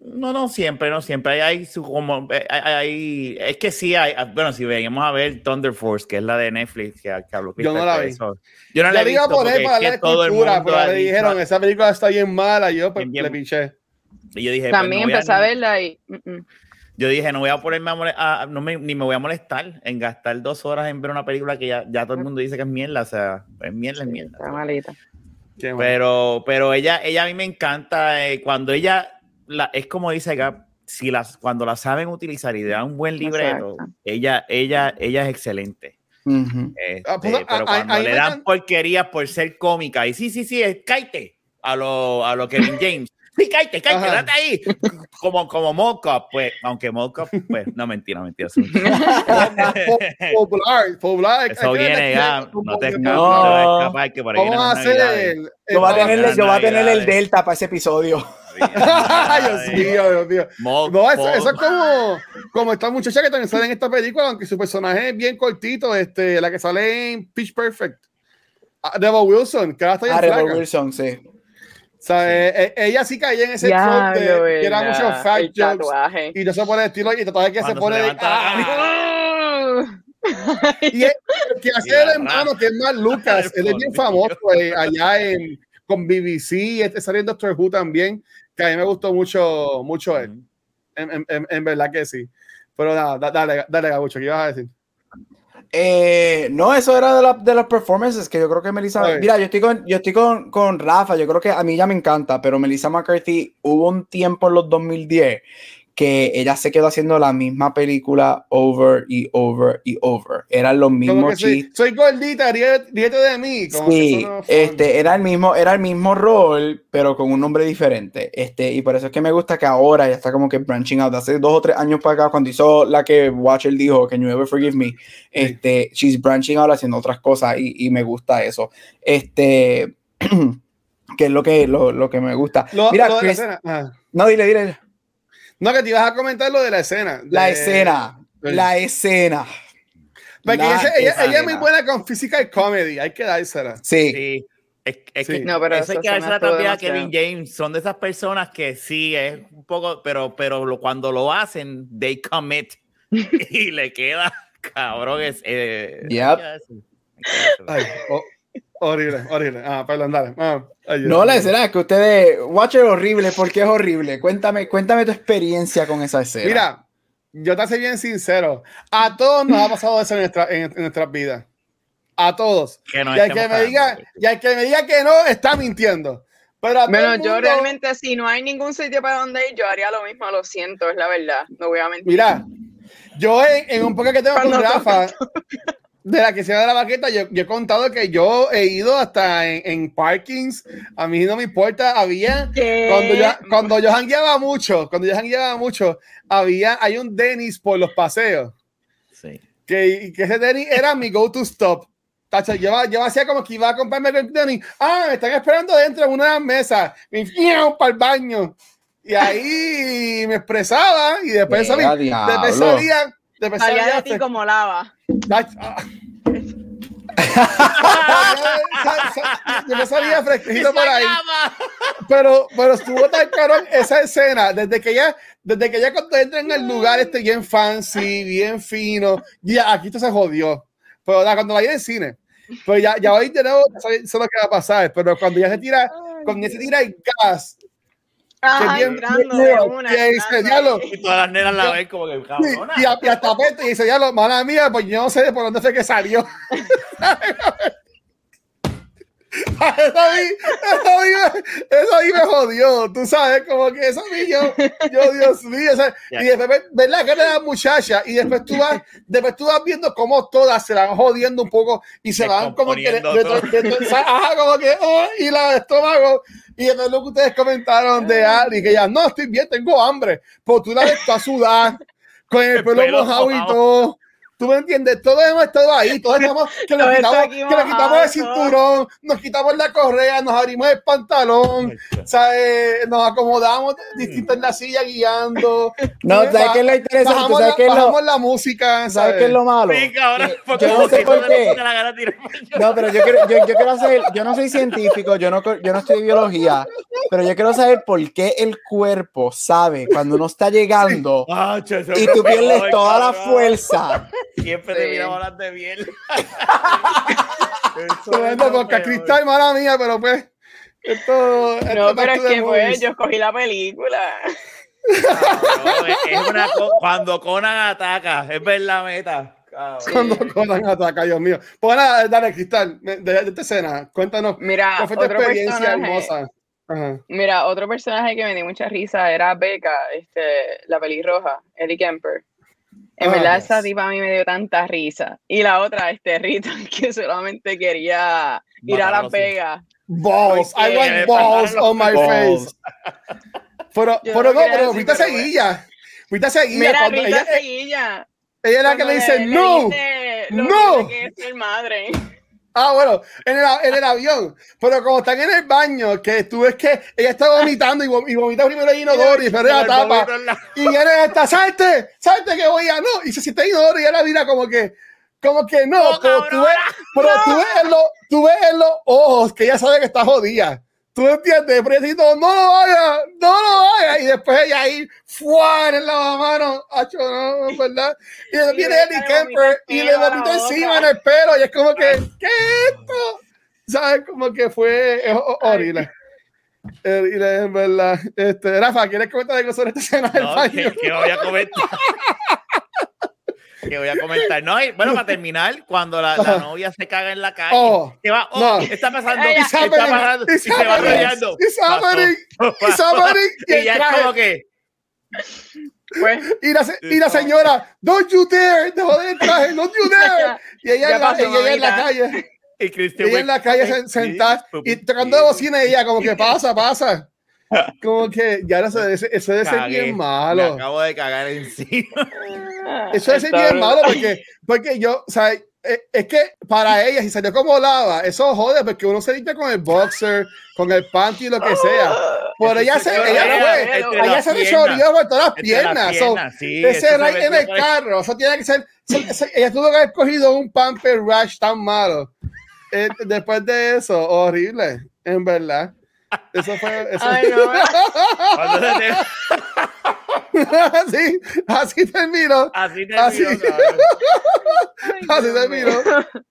No, no siempre, no siempre. Hay, hay su como hay, hay- es que sí hay, ah, bueno, si veníamos a ver Thunder Force, que es la de Netflix, que, que habló Yo no la por vi. eso. Yo no la Yo he le iba a visto poner porque para es que todo el cultura, mundo pero le dijeron, esa película está bien mala, yo pues, Bien, le pinché. y yo dije, pues, También no voy a- empecé a verla y. mm, mm. Yo dije, no voy a ponerme a no me- ni me voy a molestar en gastar dos horas en ver una película que ya, ya todo el mundo dice que es mierda, o sea, es mierda, es mierda. Está malita. Pero, pero ella, ella a mí me encanta eh, cuando ella, la, es como dice Gab, si las, cuando la saben utilizar y le dan un buen libreto, Exacto. ella, ella, ella es excelente. Este, Ah, pues, pero a- cuando a mí le dan porquerías por ser cómica, y sí, sí, sí, es cállate a lo, a lo Kevin James. Sí, cállate, cállate, Ajá. date ahí. Como, como Mockup, pues, aunque Mockup, pues, no, mentira, mentira. es un- Po- popular, popular. Eso viene ya, no te escapas, No. te a escapar, que por ahí Vamos a hacer el. Yo va a el- tener, yo va a tener el. Delta para ese episodio. Ay, Dios mío, Dios mío. No, eso, eso es como, como esta muchacha que también sale en esta película, aunque su personaje es bien cortito, este, la que sale en Pitch Perfect. Ah, Rebel Wilson, que ahora está bien Ah. Wilson, sí. O sea, eh, eh, ella sí caía en ese Diablo, de que era mucho fat El jokes tatuaje. y no se pone el estilo y tatuaje que se pone se de, ¡Ah! y el, el que hace el hermano que es más Lucas él es bien famoso eh, allá en con BBC este salió en Doctor Who también que a mí me gustó mucho mucho él. En, en- en- en verdad que sí. Pero nada da- dale dale Gabucho ¿qué ibas a decir? Eh, no, eso era de, la- de los performances que yo creo que Melissa. Mira, yo estoy, con, yo estoy con, con Rafa, yo creo que a mí ya me encanta, pero Melissa McCarthy hubo un tiempo en los 2010 que ella se quedó haciendo la misma película over y over y over. Eran los mismos que soy, chistes. soy gordita ríete de mí como Sí, no este, era el mismo, era el mismo rol, pero con un nombre diferente. Este, y por eso es que me gusta que ahora ya está como que branching out. Hace dos o tres años para acá, cuando hizo la que Watcher dijo, que You Ever Forgive Me, este, she's branching out haciendo otras cosas y, y me gusta eso. Este, que es lo que, lo, lo que me gusta. Lo- Mira, lo Chris- ah. no, dile, dile. No que te ibas a comentar lo de la escena La escena, la escena. porque La ella, ella- ella es muy buena con physical comedy hay que dársela Sí, Sí. Es, es Sí. que No, pero eso hay que dársela también a. Kevin James. Son de esas personas que sí es un poco, pero, pero lo, cuando lo hacen, they commit y le queda cabrón. Es, eh, Yep. Ay, oh, horrible horrible ah perdón dale Ah, No, la escena es que ustedes, Watcher horrible, ¿por qué es horrible? Cuéntame, cuéntame tu experiencia con esa escena. Mira, yo te soy bien sincero. A todos nos ha pasado eso en, nuestra, en, en nuestras vidas. A todos. Que nos Y al que, me diga, y al que me diga que no, está mintiendo. Pero Bueno, el yo mundo- realmente, si no hay ningún sitio para donde ir, yo haría lo mismo, lo siento, es la verdad. No voy a mentir. Mira, yo en, en un poco que tengo con Rafa, de la que se de la baqueta, yo, yo he contado que yo he ido hasta en, en parkings. A mí no me importa, había. ¿Qué? Cuando yo, cuando yo jangueaba mucho, cuando yo jangueaba mucho, había, hay un Dennis por los paseos. Sí. que, que ese Denny era mi go-to stop. Tacho, yo, yo hacía como que iba a comprarme el Denny. Ah, me están esperando dentro de una mesas. Me fui para el baño. Y ahí me expresaba y después salía. Después salía. Después Salía salía de ti como lava. Ah. Yo me salía fresquito por ahí. Pero, pero estuvo tan caro esa escena, desde que ya, desde que ya cuando entra en el lugar este bien fancy, bien fino, ya aquí esto se jodió. Pero nada, cuando vaya en cine, pero ya, ya hoy de nuevo sé sé lo que va a pasar, pero cuando ya se tira, con ese tira el gas. Nuevo, una, que dice. Y todas las nenas la ven como que cabrona. y, a- y hasta y dice, ya lo, mala mía, pues yo no sé de por dónde fue que salió. eso, a mí, eso, a mí me, eso a mí me jodió, tú sabes, como que eso a mí yo, yo Dios mío, o sea, y después ver- la cara de la muchacha y después tú vas, después tú vas viendo cómo todas se van jodiendo un poco y se van como que, de- de- de- de- ajá, como que, oh, y la estómago, y después lo que ustedes comentaron de Ali, que ya, no, estoy bien, tengo hambre, pues tú la ves toda sudada, con el El pelo pelo mojado y todo. ¿Tú me entiendes? Todos hemos estado ahí, todos estamos, que nos quitamos, que nos quitamos el cinturón, nos quitamos la correa, nos abrimos el pantalón, ¿sabes? nos acomodamos distintos en la silla guiando. No, Y ¿sabes qué es lo interesante? ¿Tú Bajamos, sabes la, qué es lo- la música, ¿Sabes qué es lo malo? Yo no sé por qué. no. No, pero yo quiero, yo, yo quiero hacer, yo no soy científico, yo no, yo no estoy biología, pero yo quiero saber por qué el cuerpo sabe cuando uno está llegando y tú pierdes toda la fuerza. Siempre Sí. te miraba las de miel. Tremendo podcast, Cristal, mala mía, pero pues. Esto, esto No, pero es que pues yo escogí la película. Cabrón, es- es una co- cuando Conan ataca, es ver la meta. Cabrón. Cuando Conan ataca, Dios mío. Pues nada, dale, Cristal, de, de esta escena, cuéntanos. Mira, ¿Cuál fue tu otro experiencia personaje, hermosa? Ajá. mira, otro personaje que me dio mucha risa era Becca, este, la pelirroja, Ellie Kemper. En Ah, verdad, esa tipa a mí me dio tanta risa. Y la otra, este Rita, que solamente quería ir Matar a Las Vegas. Balls, I want balls on my Balls. face. Pero, pero no pero Rita seguía. Rita seguía. Mira, cuando Rita ella, Seguilla. ella es la que le dice, no. dice lo no". que es ser madre. Ah, bueno, en el, en el avión. Pero como están en el baño, que tú ves que ella está vomitando y, vom- y vomita primero el inodoro y después la tapa. la- Y viene esta, salte, salte que voy a no. Y se siente inodoro y ella mira como que, como que no. No, pero tú cabrona, ves, pero tú ves en los, tú ves en los ojos que ella sabe que está jodida. ¿Tú entiendes? Pero ella dice, no lo haga, no lo haga. Y después ella ahí, fuera en la mano, hacho, no, no, ¿verdad? Y después Y viene Eddie Kemper y le vomita encima en el pelo. Y es como que, ¿qué es esto? ¿Sabes? Como que fue horrible. Horrible, en verdad. Este, Rafa, ¿quieres comentar algo sobre esta escena del No, baño? que, que voy a comentar. que voy a comentar. No, y, bueno, para terminar, cuando la, la novia se caga en la calle, Oh, que va, oh, no. ¿qué está pasando? Ella- ¿Qué It's está happening, pasando? Y se va rodeando. it's happening, it's happening. Y Y ya es como que, Pues, Y la, se- y la señora, don't you dare, dejó de traje, don't you dare. Y ella, en la, pasó, y ella en la calle, y Christian ella en la calle sen- sentada y tocando de bocina y ella como que pasa, pasa. Como que ya no sé, eso debe ser bien Me malo. acabo de cagar encima. Eso debe ser bien malo porque, porque yo, o sea, eh, es que para ella, si salió como lava, eso jode porque uno se limpia con el boxer, con el panty, lo que sea. Por ella se, ella fue, ella se por todas las piernas. ese ve en el carro, eso tiene que ser. eso- eso- ella tuvo que haber cogido un pamper rush tan malo. Eh, después de eso, horrible, en verdad. Eso fue. Eso Ay, no. Cuando se te- así, así terminó. Así te Así. terminó.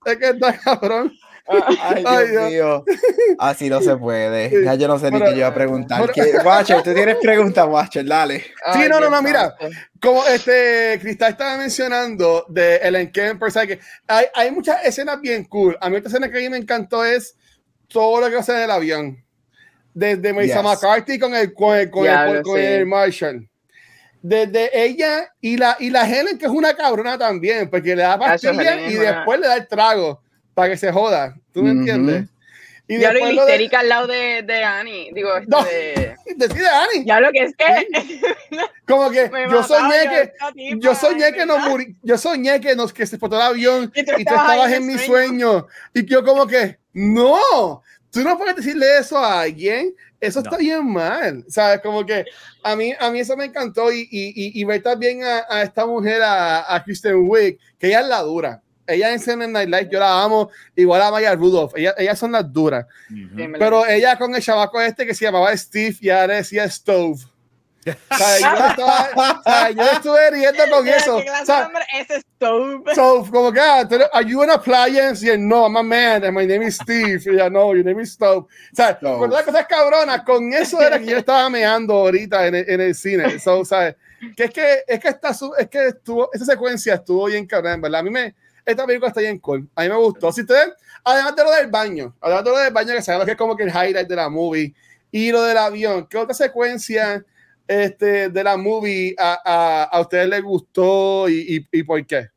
Es que está cabrón. Ay, Dios, Ay, Dios. mío. Así no se puede. Ya yo no sé ni qué yo iba a preguntar. pero- ¿Qué- Watcher, tú tienes preguntas, Watcher, dale. Sí, no, no, no, mira. Como este Cristal estaba mencionando de Ellen Kemper, ¿sabes que hay, hay muchas escenas bien cool. A mí esta escena que a mí me encantó es todo lo que hace en el avión. Desde Melissa Yes. McCarthy con el, con el, con el- con sí. el Marshall. Desde ella y la, y la Helen, que es una cabrona también, porque le da pastilla Helen es y después le da el trago para que se joda. ¿Tú me Ujú. entiendes? Y Ya lo de- histérica al lado de, de Annie. Digo, este, No. de- Decide Ani. Ya lo que es que. Como que yo mataba soñé yo, que tipa, yo soñé que nos muri, yo soñé que nos que se explotó el avión Y tú y tú estabas en mi sueño. sueño y que yo como que no, tú no puedes decirle eso a alguien, eso está No. bien mal, sabes como que a mí a mí eso me encantó y, y, y, y ver también a, a esta mujer a, a Kristen Wiig que ella es la dura. Ella en Saturday Night Live, yo la amo, igual a Maya Rudolph, ellas, ellas son las duras. Me la- Pero ella con el chavaco este que se llamaba Steve y ahora decía Stove. O sea, yo, estaba, o sea, yo estuve riendo con eso. ¿Qué clase O sea, es Stove? So, como que, ah, are you an appliance? Y él, no, I'm a man, and my name is Steve. Y ella, no, your name is Stove. O sea, con las cosas cabronas, con eso era que yo estaba meando ahorita en el, en el cine. So, ¿sabes? Que es que, es que, está su- es que estuvo, esa secuencia estuvo bien cabrón, ¿verdad? A mí me, esta película está bien cool. A mí me gustó. Si ustedes, además de lo del baño, además de lo del baño, que sabemos que es como que el highlight de la movie, y lo del avión, ¿qué otra secuencia este, de la movie a, a, a ustedes les gustó y, y, y por qué?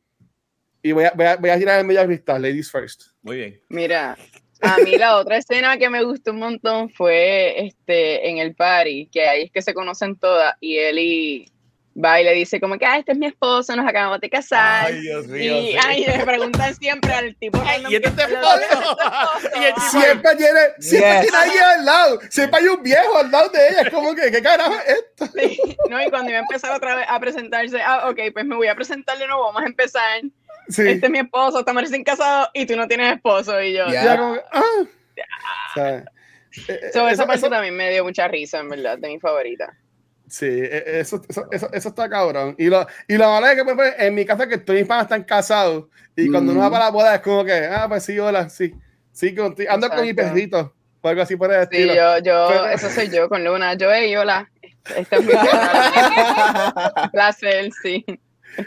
Y voy a, voy a, voy a tirar el medio cristal, ladies first. Muy bien. Mira, a mí la otra escena que me gustó un montón fue este en el party, que ahí es que se conocen todas y él y va y le dice como que, ah, este es mi esposo, nos acabamos de casar. Ay, Dios mío. y sí. ay, le preguntan siempre al tipo Ay, ¿y este que- es tu esposo? Y el tipo- Siempre tiene, siempre Yes. tiene alguien al lado, siempre hay un viejo al lado de ella. Es como que, ¿qué carajo es esto? Sí, No, y cuando iba a empezar otra vez a presentarse, ah, ok, pues me voy a presentar de nuevo, vamos a empezar. Sí. Este es mi esposo, estamos recién casados y tú no tienes esposo. Y yo, Ya. Ya como que, ah. Eh, So, eh, esa eso- parte eso- también me dio mucha risa, en verdad, de mi favorita. Sí, eh, eso, eso, eso, eso está cabrón. Y lo, y lo malo es que pues, pues, en mi casa que todos mis padres están casados y cuando uno va para la boda es como que, ah, pues sí, hola, sí. Sí, contigo. ando con mi Exacto. perrito o algo así por el Sí, estilo. yo, yo, Pero- eso soy yo con Luna. Yo, y hola. Este es mi placer, sí.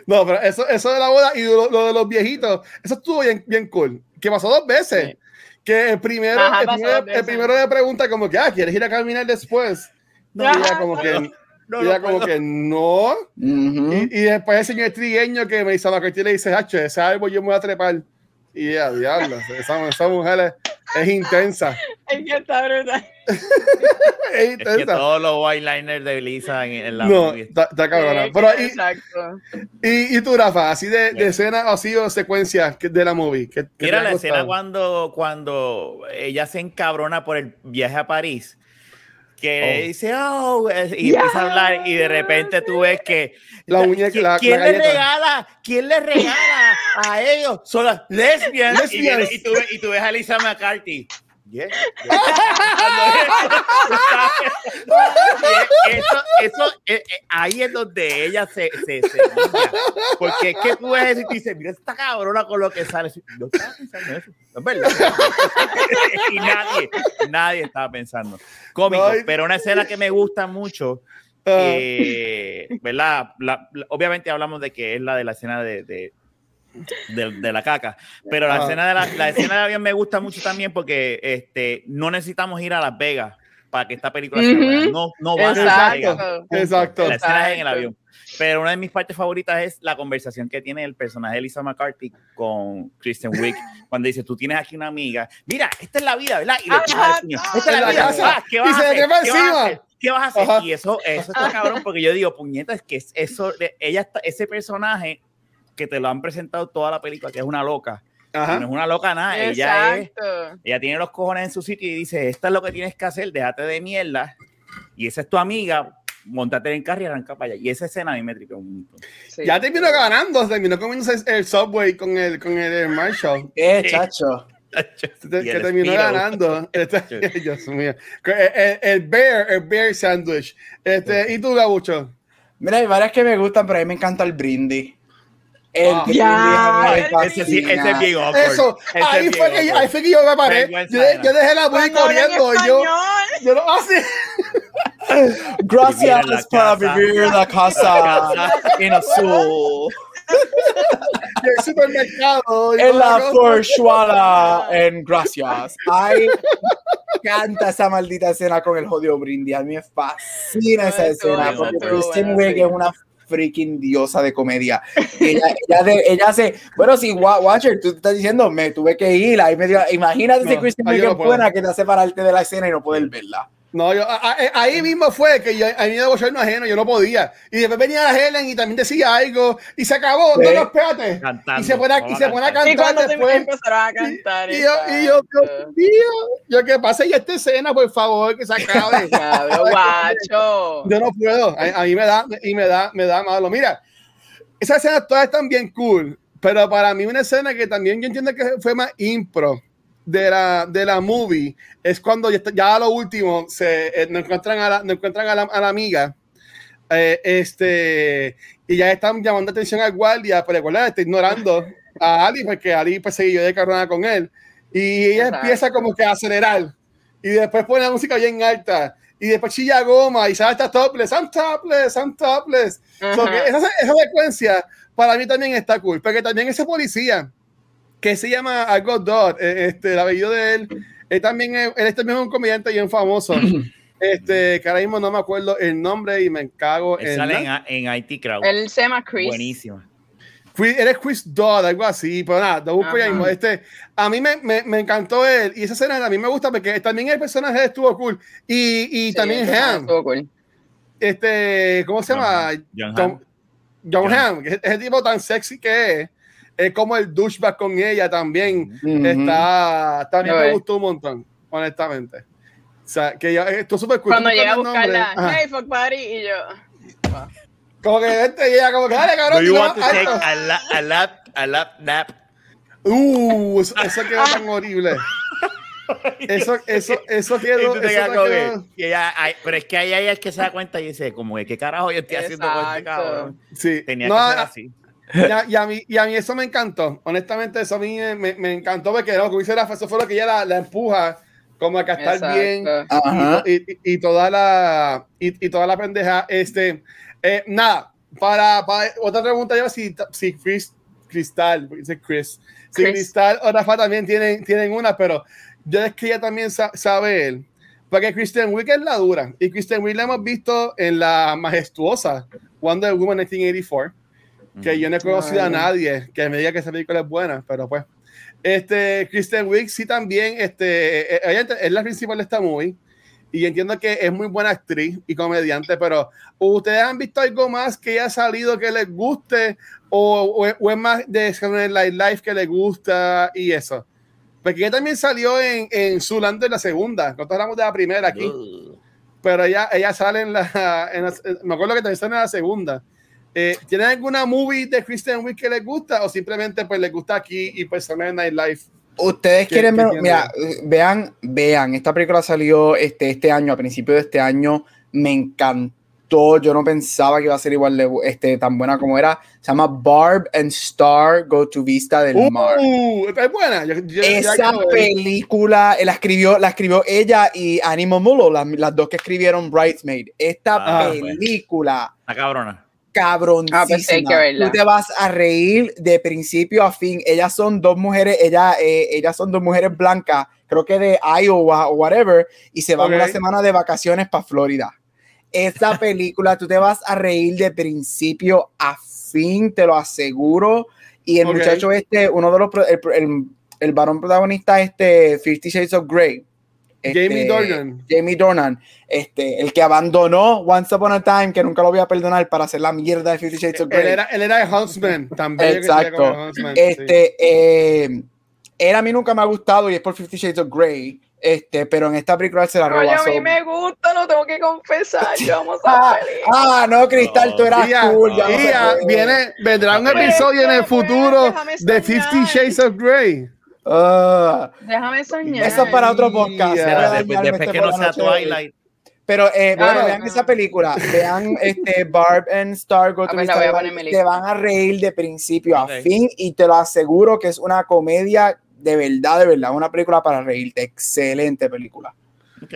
No, pero eso, eso de la boda y lo, lo de los viejitos, eso estuvo bien, bien cool. Que pasó dos veces. Sí. Que el primero, Ajá, el, primero el primero le pregunta como que, ah, ¿quieres ir a caminar después? No, Ajá, como que, No, y no como que no. Ujú. Y, y después el señor trigueño que me dice, que le dice, hacho, ese árbol yo me voy a trepar. Y ella, diablo, esa, esa mujer es, es intensa. Es que está brutal. Es Es que intensa. todos los whiteliners de Lisa en, en la no, movie. está, está cabrona. Sí, Pero, y, Exacto. y, y tú, Rafa, así de, de escenas así o secuencias de la movie. Que, Mira la escena cuando, cuando ella se encabrona por el viaje a París. Que Oh. dice, oh, y empieza a hablar, y de repente tú ves que. La muñeca- ¿Qui- la- ¿Quién la le regala? ¿Quién le regala a ellos? Son las lesbianas. Y, viene- Lesbians. y tú, ves- y tú ves a Lisa McCarthy. Yeah, yeah. eso, eso, eh, eh, ahí es donde ella se, se, se. Porque es que tú ves eso y tú dices, mira esta cabrona con lo que sale. Yo estaba pensando eso, es verdad. y nadie, nadie estaba pensando. Cómico, No, pero una escena que me gusta mucho, Ah, eh, ¿verdad? La- la- obviamente hablamos de que es la de la escena de, de, de- de la caca, pero la Ah. escena de la, la escena del avión me gusta mucho también porque este, no necesitamos ir a Las Vegas para que esta película buena. Ujú. No, no van a Las Vegas. Exacto. Exacto. La escena es en el avión. Pero una de mis partes favoritas es la conversación que tiene el personaje de Lisa McCarthy con Kristen Wiig cuando dice, tú tienes aquí una amiga, mira, esta es la vida, ¿verdad? Y le Ajá, puño. Esta es la la vida, casa. ¿qué Y vas a hacer? ¿Qué vas a encima. hacer? ¿Qué vas a hacer? Y eso, eso está cabrón porque yo digo, puñeta, es que es eso, ella ese personaje que te lo han presentado toda la película, que es una loca, Ajá. no es una loca nada, ella es, ella tiene los cojones en su sitio y dice, esta es lo que tienes que hacer, déjate de mierda, y esa es tu amiga, montate en carro y arranca para allá. Y esa escena a mí me tripeó un montón. Sí. Ya terminó ganando, terminó comiéndose el subway con el, con el Marshall. Eh, chacho. Que, que el terminó ganando. Este, Dios mío. El, el- el bear, el bear sandwich. Este, ¿Y tú, Gabucho? Mira, hay varias que me gustan, pero a mí me encanta el brindis. El Ya, Ese, sí, ese es bien awkward. Eso, Ese es ahí fue, que, ahí fue que yo me paré. Yo, yo dejé la hablan corriendo. Yo, yo lo hace. Gracias por vivir en la casa en azul. en el supermercado. En la cosa. Forshuala en Gracias. Ay, me encanta esa maldita escena con el jodido brindis. A mí me fascina esa escena porque Kristen Wiig es una freaking diosa de comedia. Ella, ella, de- ella hace, bueno, Wa- Watcher, tú te estás diciendo, me tuve que ir. Ahí me dio- imagínate si No, ahí Wiig yo no buena que te hace pararte de la escena y no poder verla. No, yo, a- a- ahí mismo fue que yo, a mí me bochorno ajeno, yo no podía. Y después venía la Helen y también decía algo y se acabó. Sí. No, no, espérate. Cantando. Y se pone a, y se pone a cantar. Y cuando después. empezaron a cantar. Y yo, y yo, exacto. Dios mío, yo que pase ya esta escena, por favor, que se acabe. Guacho. Yo no puedo. A, a mí me da, y me da, me da malo. Mira, esas escenas todas están bien cool, pero para mí una escena que también yo entiendo que fue más impro de la, de la movie es cuando ya, ya a lo último se eh, no encuentran a la, no encuentran a la, a la amiga eh, este, y ya están llamando atención al guardia, pero el guardia está ignorando a Ali, porque Ali pues siguió de carrera con él. Y ella Exacto. empieza como que a acelerar. Y después pone la música bien alta. Y después chilla goma y sale hasta topless. I'm topless, I'm topless. So que esa, esa secuencia para mí también está cool. Porque también ese policía que se llama algo Dodd, eh, este, el apellido de él, él también es, él es también un comediante bien famoso. Este, que ahora mismo no me acuerdo el nombre y me cago Él en. sale la- en, en IT Crowd. Él se llama Chris. Buenísima. Chris- él es Chris Dodd, algo así, pero nada, lo busco ya mismo. Este, a mí me, me, me encantó él y esa escena a mí me gusta porque también el personaje estuvo cool. Y, y Sí, también Ham, estuvo cool. este, ¿cómo se llama? John Tom- Hamm. John John. Hamm, que es ese tipo tan sexy que es, es como el douchebag con ella también. Ujú. Está, también me gustó un montón, honestamente. O sea, que ya esto es súper cool. Cuando llega a buscarla, hey, fuck buddy, y yo, Como que este llega como que dale, cabrón. Do you want to take alto". a, la, a lap, a lap nap? Uh, eso, eso quedó tan horrible. Eso, eso, eso quedó. Eso quedas como que- quedó y ella- ay, pero es que ahí ella es que se da cuenta y dice, como que, ¿qué carajo yo estoy haciendo con este Exacto. cabrón? sí. Tenía No, que ser así. Y, a, y a mí, y a mí eso me encantó. Honestamente, eso a mí me, me encantó porque lo que dice Rafa, eso fue lo que ella la, la empuja como a que estar exacto. bien y, y- y toda la y, y toda la pendeja. Este, eh, nada, para, para- otra pregunta yo si, si Chris Cristal, dice Chris, si Chris. Cristal o Rafa también tienen, tienen una, pero yo es que ella también sa- sabe él. Porque Kristen Wiig es la dura. Y Kristen Wiig la hemos visto en la majestuosa Wonder Woman 1984. Que yo no he conocido a nadie que me diga que esa película es buena, pero pues. Este, Kristen Wiig sí también, este, eh, ella es la principal de esta movie. Y entiendo que es muy buena actriz y comediante, pero ¿ustedes han visto algo más que haya salido que les guste? ¿O, o es- o es más de Saturday Night Live que les gusta y eso? Porque ella también salió en, en Zulando en la segunda. Nosotros hablamos de la primera aquí Ugh. pero ella, ella sale en la, en la- Me acuerdo que también sale en la segunda. Eh, ¿Tienen alguna movie de Christian Wiig que les gusta o simplemente pues les gusta aquí y pues Saturday Night Live? Ustedes ¿Qué- quieren ver, mira, eh, vean, vean, esta película salió este, este año, a principios de este año, me encantó, yo no pensaba que iba a ser igual de este, tan buena como era, se llama Barb and Star Go to Vista del Mar. Uh, es buena. Yo- yo- ya Esa película eh, la escribió, la escribió ella y Annie Momolo, las, las dos que escribieron Bridesmaid. Esta Ah, bueno. película La cabrona. Cabroncísima. Ah, pues que verla. Tú te vas a reír de principio a fin. Ellas son dos mujeres, ella, eh, ellas son dos mujeres blancas, creo que de Iowa o whatever, y se van Ok. una semana de vacaciones para Florida. Esta película, tú te vas a reír de principio a fin, te lo aseguro. Y el muchacho este, uno de los, el, el, el varón protagonista, este, Fifty Shades of Grey. Jamie este, Dornan. Jamie Dornan, este, el que abandonó Once Upon a Time, que nunca lo voy a perdonar para hacer la mierda de Fifty Shades of Él Grey. era, él era el Huntsman también. Exacto. Huntsman, sí. Este, eh, él a mí nunca me ha gustado y es por Fifty Shades of Grey, este, pero en esta película él se la Oye, roba. a mí me gusta, lo tengo que confesar. Yo amo esa Ah, película. ah, no, Cristal, tú eras cool. no viene, vendrá un episodio en el futuro de Fifty. Shades of Grey. Ah, Déjame soñar. eso es para otro podcast. Ya. voy a Después, dañarme después este que no sea. Twilight. Pero eh, bueno, Ah, vean no. esa película, vean este Barb and Star Go Ah, to pues la Vista voy a del poner en Mar, mi te van a reír de principio a fin y te lo aseguro que es una comedia de verdad, de verdad, una película para reírte, excelente película. Ok.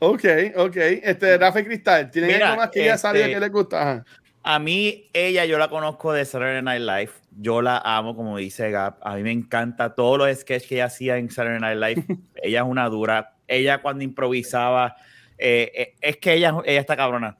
Ok, ok. Este, Rafa y Cristal, ¿tienen Mira, algo más que ya este- salió que les gusta? Ajá. A mí, ella, yo la conozco de Saturday Night Live. Yo la amo, como dice Gap. A mí me encanta todos los sketches que ella hacía en Saturday Night Live. ella es una dura. Ella cuando improvisaba, eh, eh, es que ella, ella está cabrona.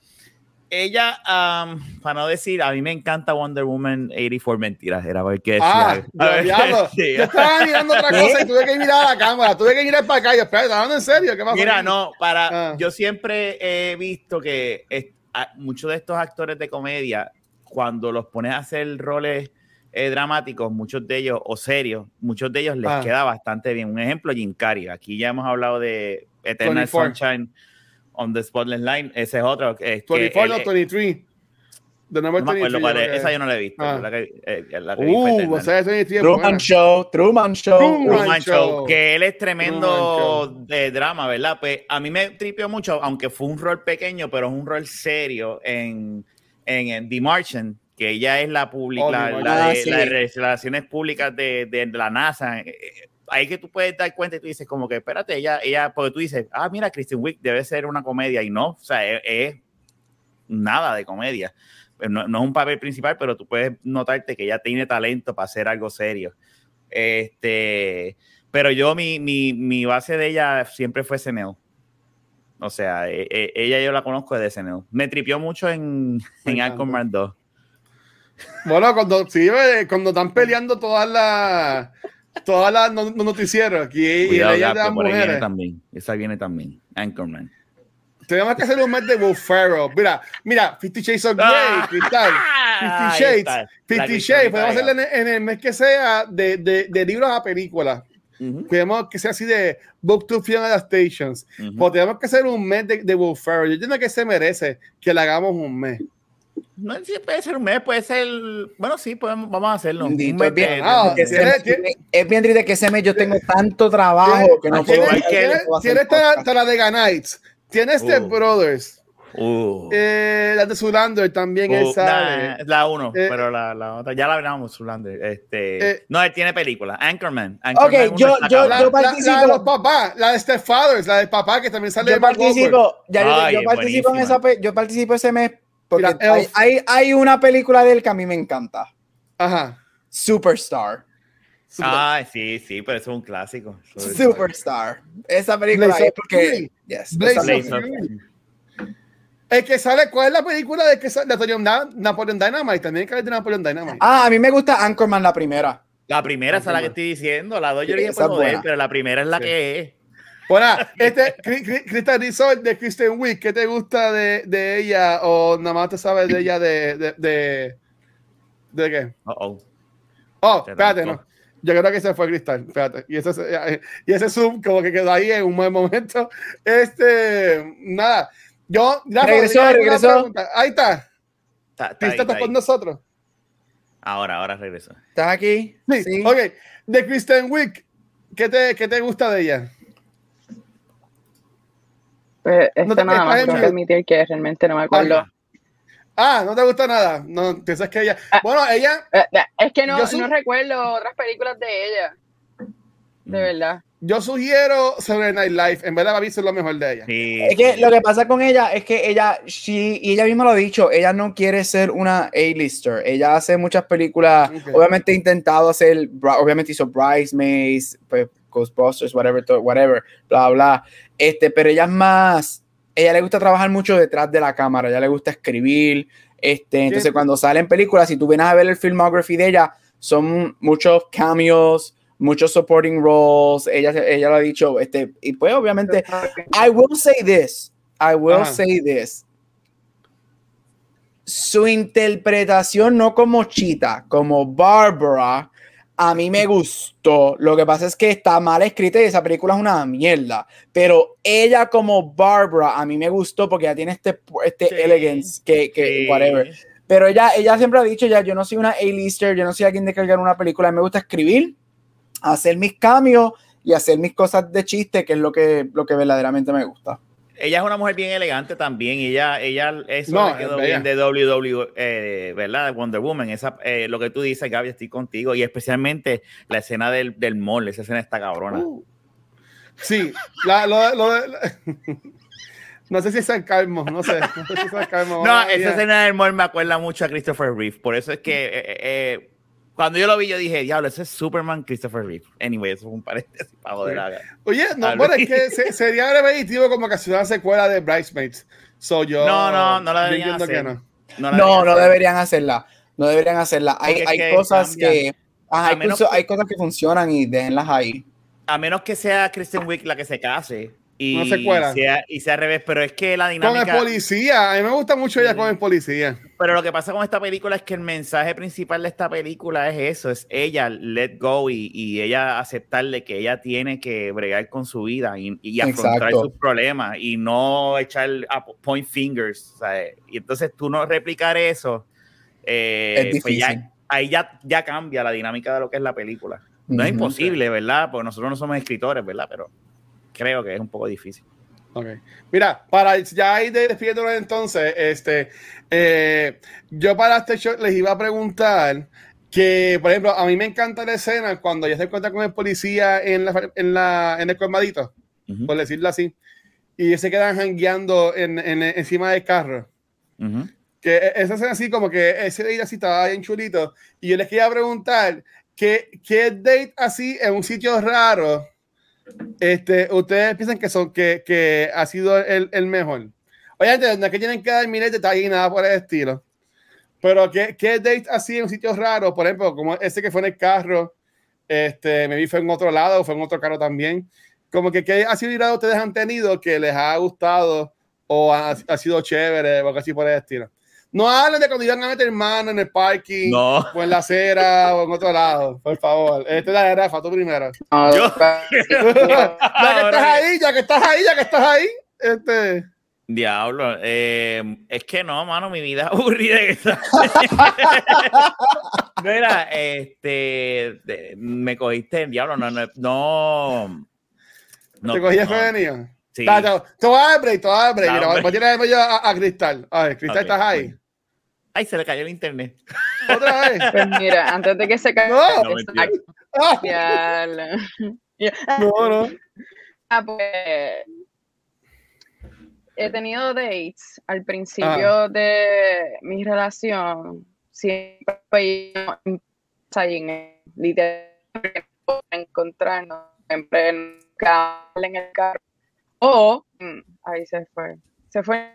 Ella, am, para no decir, a mí me encanta Wonder Woman 84. Mentiras, era porque. Ah, yo, ver, diablo. sí. Yo estaba mirando otra cosa y tuve que mirar a la cámara, tuve que mirar para acá y espera, ¿estás hablando en serio? ¿Qué pasó? Mira, no, para. Ah. Yo siempre he visto que es- a- muchos de estos actores de comedia, cuando los pones a hacer roles eh, dramáticos, muchos de ellos, o serios, muchos de ellos les Ah. queda bastante bien. Un ejemplo, Jim Carrey. Aquí ya hemos hablado de Eternal 24. Sunshine on the Spotless Line. Ese es otro. que- que 24 él- o 23. The Number No me acuerdo 23, cuál yo es. creo Esa yo no la he visto. Ah. La que, eh, la que Uh, Eternal. o sea, ese es Truman buena. Show, Truman Show. Truman Truman Show. Show, que él es tremendo de drama, ¿verdad? Pues a mí me tripió mucho, aunque fue un rol pequeño, pero es un rol serio en, en, en The Martian, que ella es la, public, Oh, la, de, sí. la de relaciones públicas de, de la NASA. Eh, eh, Ahí que tú puedes dar cuenta y tú dices como que, espérate, ella, ella, porque tú dices, ah, mira, Kristen Wiig debe ser una comedia y no, o sea, es, es nada de comedia. No, no es un papel principal, pero tú puedes notarte que ella tiene talento para hacer algo serio. Este, pero yo, mi, mi, mi base de ella siempre fue SNL. O sea, e- e- ella yo la conozco de SNL. Me tripió mucho en, en. Aquaman 2. Bueno, cuando, sí, eh, cuando están peleando todas las todas las no- no- noticieros aquí y Cuidado, leyes de Gato, ahí viene mujeres. también. Esa viene también. Anchorman. Tenemos que hacer un mes de Will Ferrell. Mira, mira, Fifty Shades of Grey, Ah. Cristal. Ah, Fifty ahí Shades, está, la Fifty que Shades, está podemos hacerlo en, en el mes que sea de, de, de libros a películas. Ujú, Queremos que sea así de Book to Film Adaptations. ujú. Pues tenemos que hacer un mes de, de Will Ferrell. Yo entiendo que se merece que le hagamos un mes. No sé si puede ser un mes, puede ser. Bueno, sí, podemos, vamos a hacerlo. Un mes es bien, de- Ah, ese- tiene- es bien triste que ese mes yo tengo tanto trabajo que no Tiene, puedo. igual que tiene, no puedo hacer tiene Tala- podcast. Talladega Nights. Tiene Step Uh. Brothers. Uh, Eh, la de Zulander también uh, sale. nah, la uno, Eh, pero la, la otra ya la hablamos, Zulander. Este, Eh, no, él tiene película. Anchorman. Anchorman Ok, yo- yo-. La, yo la- participo. la de los papás, la de Stepfathers, la del papá que también sale Yo de participo, ya yo- Ay, yo es participo en esa yo participo ese mes porque Mira, hay, hay, hay una película de él que a mí me encanta. Ajá. Superstar. Ay, sí, sí, pero eso es un clásico. Superstar. Esa película Blaze es porque yes, Blaze. El que sale, ¿cuál es la película de que sale de Napoleon, Na- Napoleon Dynamite? También que es de Napoleon Dynamite. Ah, a mí me gusta Anchorman la primera. La primera es la que estoy diciendo. La dos yo Sí, dije por es joder, buena. pero la primera es la Sí. que es. Bueno, este, Crystal Resort de Kristen Wiig, ¿qué te gusta de, de ella? ¿O nada más te sabes de ella de, de, de, de qué? Uh -oh. Oh, Te espérate, no. Yo creo que se fue Cristal, espérate. Y ese, y ese zoom como que quedó ahí en un buen momento. Este, nada. Yo, Rafa, Regresó, ¿tienes alguna regresó. pregunta? Ahí está. Está, está ahí, Cristal está está ahí. con nosotros. Ahora, ahora regreso. ¿Estás aquí? Sí. Ok. De Kristen Wiig, ¿qué te, ¿qué te gusta de ella? Pues, No te- nada más tengo que admitir que realmente no me acuerdo. Ah, no te gusta nada. No, piensas que ella. Ah. Bueno, ella, Eh, eh, Es que no, Yo su- no recuerdo otras películas de ella. De Mm. verdad. yo sugiero sobre Night Life. En verdad, eso es lo mejor de ella. Sí, Es que lo que pasa con ella es que ella, she- y ella misma lo ha dicho, ella no quiere ser una A-lister. Ella hace muchas películas, obviamente ha intentado hacer, obviamente hizo Bridesmaids, pues, Ghostbusters, whatever, whatever, bla, bla. Este, pero ella es más, ella le gusta trabajar mucho detrás de la cámara, ella le gusta escribir. Este, entonces, Sí. cuando sale en películas, si tú vienes a ver el filmography de ella, son muchos cameos, muchos supporting roles. Ella, ella lo ha dicho, este, y pues obviamente I will say this. I will say this. Su interpretación no como Chita, como Barbara, a mí me gustó. Lo que pasa es que está mal escrita y esa película es una mierda. Pero ella como Barbara, a mí me gustó porque ya tiene este, este Sí. elegance que, que Sí. whatever. Pero ella, ella siempre ha dicho ya, yo no soy una A-lister, yo no soy alguien de cargar una película, a mí me gusta escribir, hacer mis cambios y hacer mis cosas de chiste, que es lo que, lo que verdaderamente me gusta. Ella es una mujer bien elegante también. Ella, ella eso No, le quedó es bien de WWE, eh, ¿verdad? De Wonder Woman. Esa, eh, lo que tú dices, Gaby, estoy contigo. Y especialmente la escena del, del mall. Esa escena está cabrona. Uh. Sí, la, lo, lo de- la- no sé si es sarcasmo, no sé. No sé si es. No, Ah, esa escena del mall me acuerda mucho a Christopher Reeve. Por eso es que eh, eh, cuando yo lo vi, yo dije, diablo, ese es Superman Christopher Reeve. Anyway, eso es un paréntesis para joder. a- Oye, no, bueno, es que se- sería repetitivo como que hacer una secuela de Bridesmaids. So, yo, No, no, no la deberían que hacer. no. No, deberían no hacer. deberían hacerla. No deberían hacerla. Hay, hay que cosas que. ajá, A hay, menos cosas- que- hay cosas que funcionan y déjenlas ahí. A menos que sea Kristen Wiig la que se case. Y sea, y sea al revés, pero es que la Con el dinámica. policía, a mí me gusta mucho ella con el policía. Pero lo que pasa con esta película es que el mensaje principal de esta película es eso, es ella let go y, y ella aceptarle que ella tiene que bregar con su vida y, y afrontar Exacto. sus problemas y no echar a point fingers. ¿sabes? Y entonces tú no replicar eso, eh, Es pues ya- difícil. ahí ya, ya cambia la dinámica de lo que es la película. No es imposible, ¿verdad? Porque nosotros no somos escritores, ¿verdad? Pero creo que es un poco difícil. Ok. Mira, para ya ir despidiéndonos entonces, este, eh, yo para este show les iba a preguntar que, por ejemplo, a mí me encanta la escena cuando ya se encuentra con el policía en, la, en, la, en el colmadito, Ujú, por decirlo así, y se quedan jangueando en, en- encima del carro. Que e- esa escena así, como que ese date así estaba bien chulito. Y yo les quería preguntar, ¿qué, qué date así en un sitio raro este, ustedes piensan que, son, que, que ha sido el, el mejor? Oye, no es que tienen que dar miles de detalles y nada por el estilo. Pero ¿qué, qué date así en un sitio raro? Por ejemplo, como ese que fue en el carro, este, me vi fue en otro lado, fue en otro carro también. Como que qué ha sido irado ustedes han tenido que les ha gustado o ha, sido chévere o así por el estilo. No hablen de cuando iban a meter mano en el parking No. o en la acera o en otro lado, por favor. Esta es la de Rafa, tú primero. No, Yo- ya que estás ahí, ya que estás ahí, ya que estás ahí. Este, Diablo, eh, es que no, mano, mi vida es aburrida. que está- Mira, este, me cogiste en diablo, no, no, no. no te cogí no, prevenido. Sí. Ta, ta, Te voy a dar break, te voy a dar break. Da Mira, voy a tirarme yo a, a Cristal. A ver, Cristal, Ok, ¿estás ahí? Ay, se le cayó el internet. ¿Otra vez? Pues mira, antes de que se caiga. No. No, no, no. Ah, pues, he tenido dates al principio Ah. de mi relación. Siempre literalmente encontrarnos siempre en, en el carro. O, mm, ahí se fue. Se fue.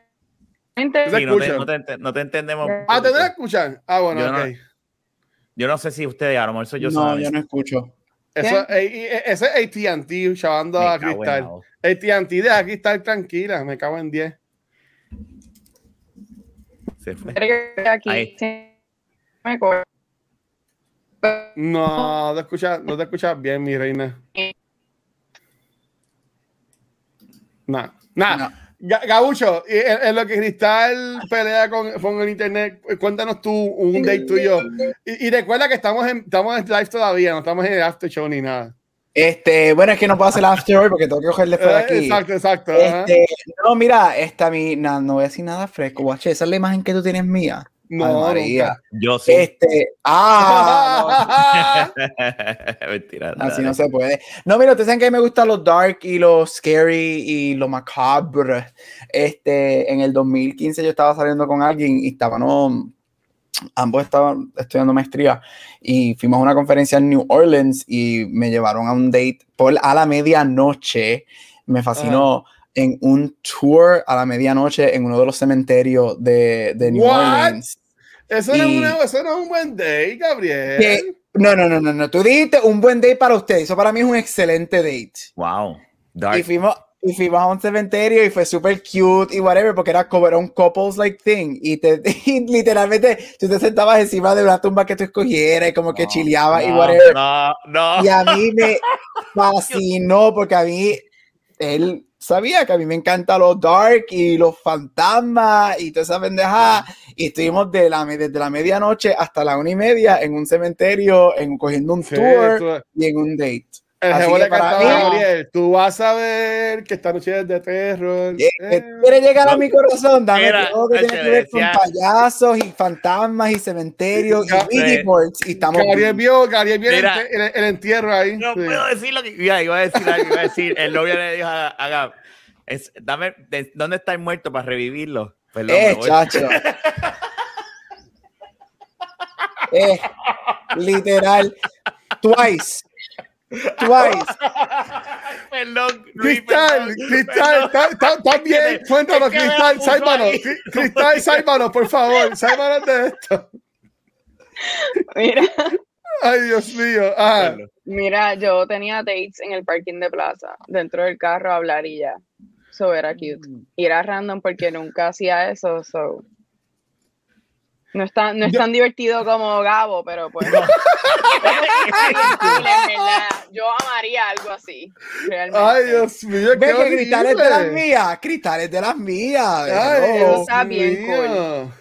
Sí, no, te, no te no te entendemos. un Ah, ¿te no escuchan? Ah, bueno, Yo no- ok. Yo no sé si ustedes, a lo mejor soy yo no, yo no escucho. Eso, eh, ese es AT&T chavando Me a Cristal. AT&T deja Cristal tranquila, me cago en 10. Se fue. aquí me. No, no te escuchas, no te escuchas bien, mi reina. Nada, nada. No. Ga- Gabucho, en, lo que Cristal pelea con, con el internet, cuéntanos tú un date tuyo. Y, y recuerda que estamos en, estamos en live todavía, no estamos en el after show ni nada. Este, bueno, es que no puedo hacer after hoy porque tengo que cogerle fuera Eh, aquí. exacto, exacto. Este, no, mira, esta mi, na- no voy a decir nada fresco, guache, esa es la imagen que tú tienes mía. No, María. Yo sí. Este, ah, no. Mentira. Así no se puede. No, mira, ustedes saben que a mí me gustan los dark y los scary y lo macabre. Este, en el 2015 yo estaba saliendo con alguien y estábamos, ambos estaban estudiando maestría y fuimos a una conferencia en New Orleans y me llevaron a un date por a la medianoche. Me fascinó. En un tour a la medianoche en uno de los cementerios de, de New What? Orleans. Eso, no es Y- una- eso no es un buen date, Gabriel. Que- no, no, no, no, no. Tú dijiste un buen date para usted. Eso para mí es un excelente date. Wow. Dark. Y fuimos, y fuimos a un cementerio y fue súper cute y whatever, porque era como era un couples like thing. Y, te, y literalmente tú te sentabas encima de una tumba que tú escogieras y como que No, chileabas y no, whatever. No, no. Y a mí me fascinó porque a mí, él sabía que a mí me encantan los dark y los fantasmas y toda esa pendejada. Y estuvimos de la, desde la medianoche hasta la una y media en un cementerio, en, cogiendo un Sí, tour tú- y en un date. El Así que para mí- Gabriel, tú vas a ver que esta noche es de terror. Eh, Eh, ¿Quieres llegar a mi corazón? Dame Mira, todo que tiene que ver con payasos y fantasmas y cementerios y Ouija boards y estamos Gabriel bien. vio, Gabriel vio el, Mira. el- el entierro ahí. No sí. puedo decir lo que iba, iba a decir algo, iba a decir. El novio le dijo a, a Gab, es, dame, de- ¿dónde está el muerto para revivirlo? Perdón, me Eh, chacho. eh, literal. Twice. Twice. Perdón, Luis, Cristal, perdón, Cristal, perdón. que- Cuéntanos, es que Cristal, sálvanos. Cristal, sálvanos, por favor. Sálvanos de esto. Mira, Ay, Dios mío. Ah, mira, yo tenía dates en el parking de plaza, dentro del carro a hablar y ya. So era cute. Y era random porque nunca hacía eso, so. No es tan, no es Yo- tan divertido como Gabo, pero pues. Cool, verdad. Yo amaría algo así, realmente. ay, Dios mío. Ve qué que cristales de las mías. Cristales de las mías. Ay. Dios Está bien mío.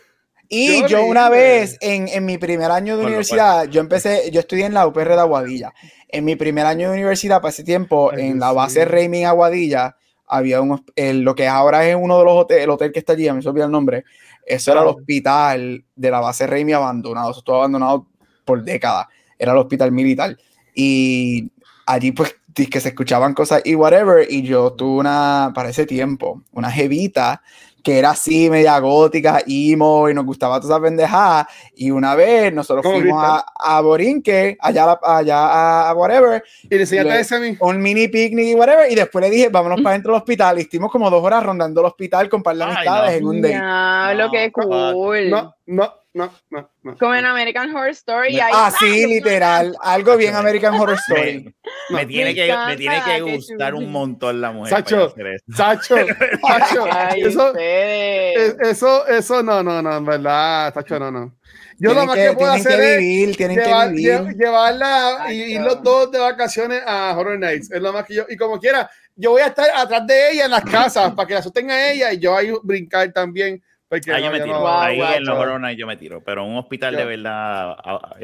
Y Qué yo una vez en, en mi primer año de universidad, yo empecé, yo estudié en la UPR de Aguadilla. En mi primer año de universidad, para ese tiempo, Ay, en la base mío. Raymond Aguadilla, había un, el- lo que ahora es uno de los hoteles, el hotel que está allí, a mí se me olvida el nombre, eso era el hospital de la base Raymond abandonado, eso estuvo abandonado por décadas, era el hospital militar. Y allí pues que se escuchaban cosas y whatever, y yo tuve una, para ese tiempo, una jevita que era así, media gótica, emo, y nos gustaba toda esa pendejada. Y una vez nosotros ¿Cómo fuimos a, a Borinque, allá, a la- allá a, a whatever, Y le enseñaste a mí. un mini picnic y whatever, y después le dije, vámonos para dentro del hospital. Y estuvimos como dos horas rondando el hospital con par de Ay, amistades no. en un date. Diablo, No, qué fuck. cool. No, no, no, no. no. Como en American Horror Story. ahí Ah, sí, literal. Algo bien American Horror Story. Me, me No. tiene Me que, me tiene que gustar un montón la mujer. Sacho. Sacho, Sacho, Ay, eso, ustedes. es- eso, eso, no, no, no, en verdad, Sacho, no, no. Yo lo Tienen más que, que, puedo hacer que es vivir, tienen llevar- que vivir. llevarla y ir los dos de vacaciones a Horror Nights. Es lo más que yo, y como quiera, yo voy a estar atrás de ella en las casas para que la sostenga ella y yo ahí brincar también. Porque Ahí no, yo me tiro. no- ahí en los Nights yo me tiro. Pero un hospital Yo- de verdad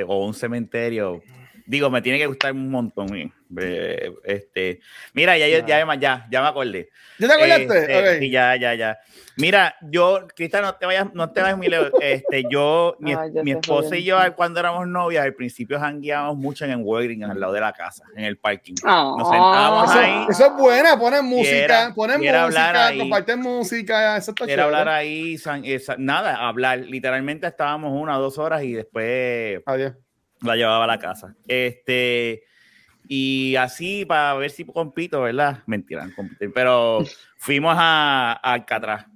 o un cementerio. Digo, me tiene que gustar un montón. eh. Eh, Este, mira, ya, yo- ya, ya, ya me acordé. ¿Ya te acordaste? Este, Ok. sí, ya, ya, ya. Mira, yo, Cristal, no te vayas, no te vayas muy lejos. Este, yo, mi, Ay, mi esposa y yo, cuando éramos novias, al principio jangueábamos mucho en el Walgreens, al lado de la casa, en el parking. Ah, Nos sentábamos Eso, ahí. eso es buena, ponen música, Quiera- ponen música, ahí. comparten música, eso está Era hablar ahí, san- esa- nada, hablar. Literalmente estábamos una o dos horas y después Adiós. La llevaba a la casa. Este, y así para ver si compito, ¿verdad? Mentira, no compito, pero fuimos a, a Alcatraz.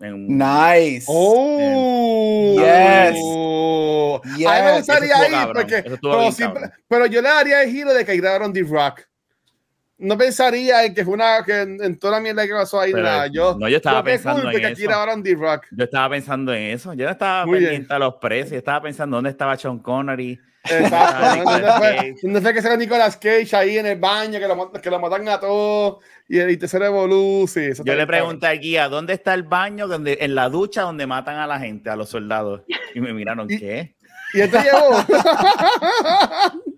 En Nice. Oh, Yes. Oh. A mí Yes. me gustaría ir porque, pero, bien sí, cabrón. pero yo le daría el giro de que grabaron The Rock. No pensaría en que fue una que en, en toda la mierda que pasó ahí. Nada. Yo, no, yo estaba pensando en aquí eso. grabaron. Yo estaba pensando en eso. Yo no estaba Muy bien. pendiente a los precios. Yo estaba pensando dónde estaba Sean Connery. Exacto. ¿Dónde fue, dónde fue que salió Nicolas Cage ahí en el baño, que lo, que lo matan a todos y el tercer Evolu? Sí, eso Yo le pregunté al guía, ¿dónde está el baño? Donde, en la ducha donde matan a la gente, a los soldados. Y me miraron, Y- ¿qué? ¿Y él te llevó?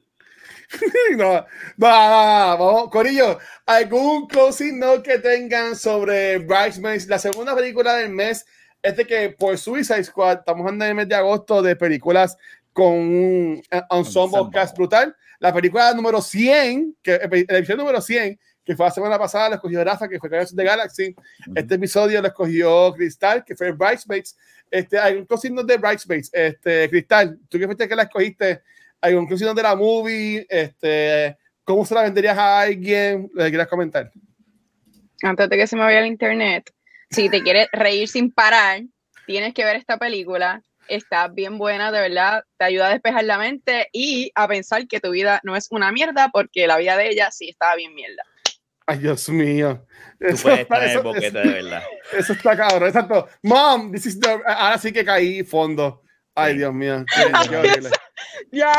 no, no, no, no, vamos, Corillo, ¿algún closing note que tengan sobre Bridesmaids? La segunda película del mes es de que por Suicide Squad, estamos en el mes de agosto de películas con un eh, ensemble Ensemble. cast brutal. La película número 100, que, eh, la edición número 100, que fue la semana pasada, la escogió Rafa, que fue Guardians the Galaxy. Este episodio lo escogió Cristal, que fue Bridesmaids. Este, hay un closing note de Bridesmaids. Este, Cristal, tú que fuiste que la escogiste, hay note de la movie. Este, ¿Cómo se la venderías a alguien? ¿Le quieras comentar? antes de que se me vaya el internet, si te quieres reír sin parar, tienes que ver esta película. Está bien buena, de verdad. Te ayuda a despejar la mente y a pensar que tu vida no es una mierda, porque la vida de ella sí estaba bien mierda. Ay, Dios mío. Tú Eso puedes en el eso- boquete, eso- de verdad. Eso está cabrón. Exacto. Mom, this is the- ahora sí que caí fondo. Ay, Sí. Dios mío. Qué- qué horrible. Ya.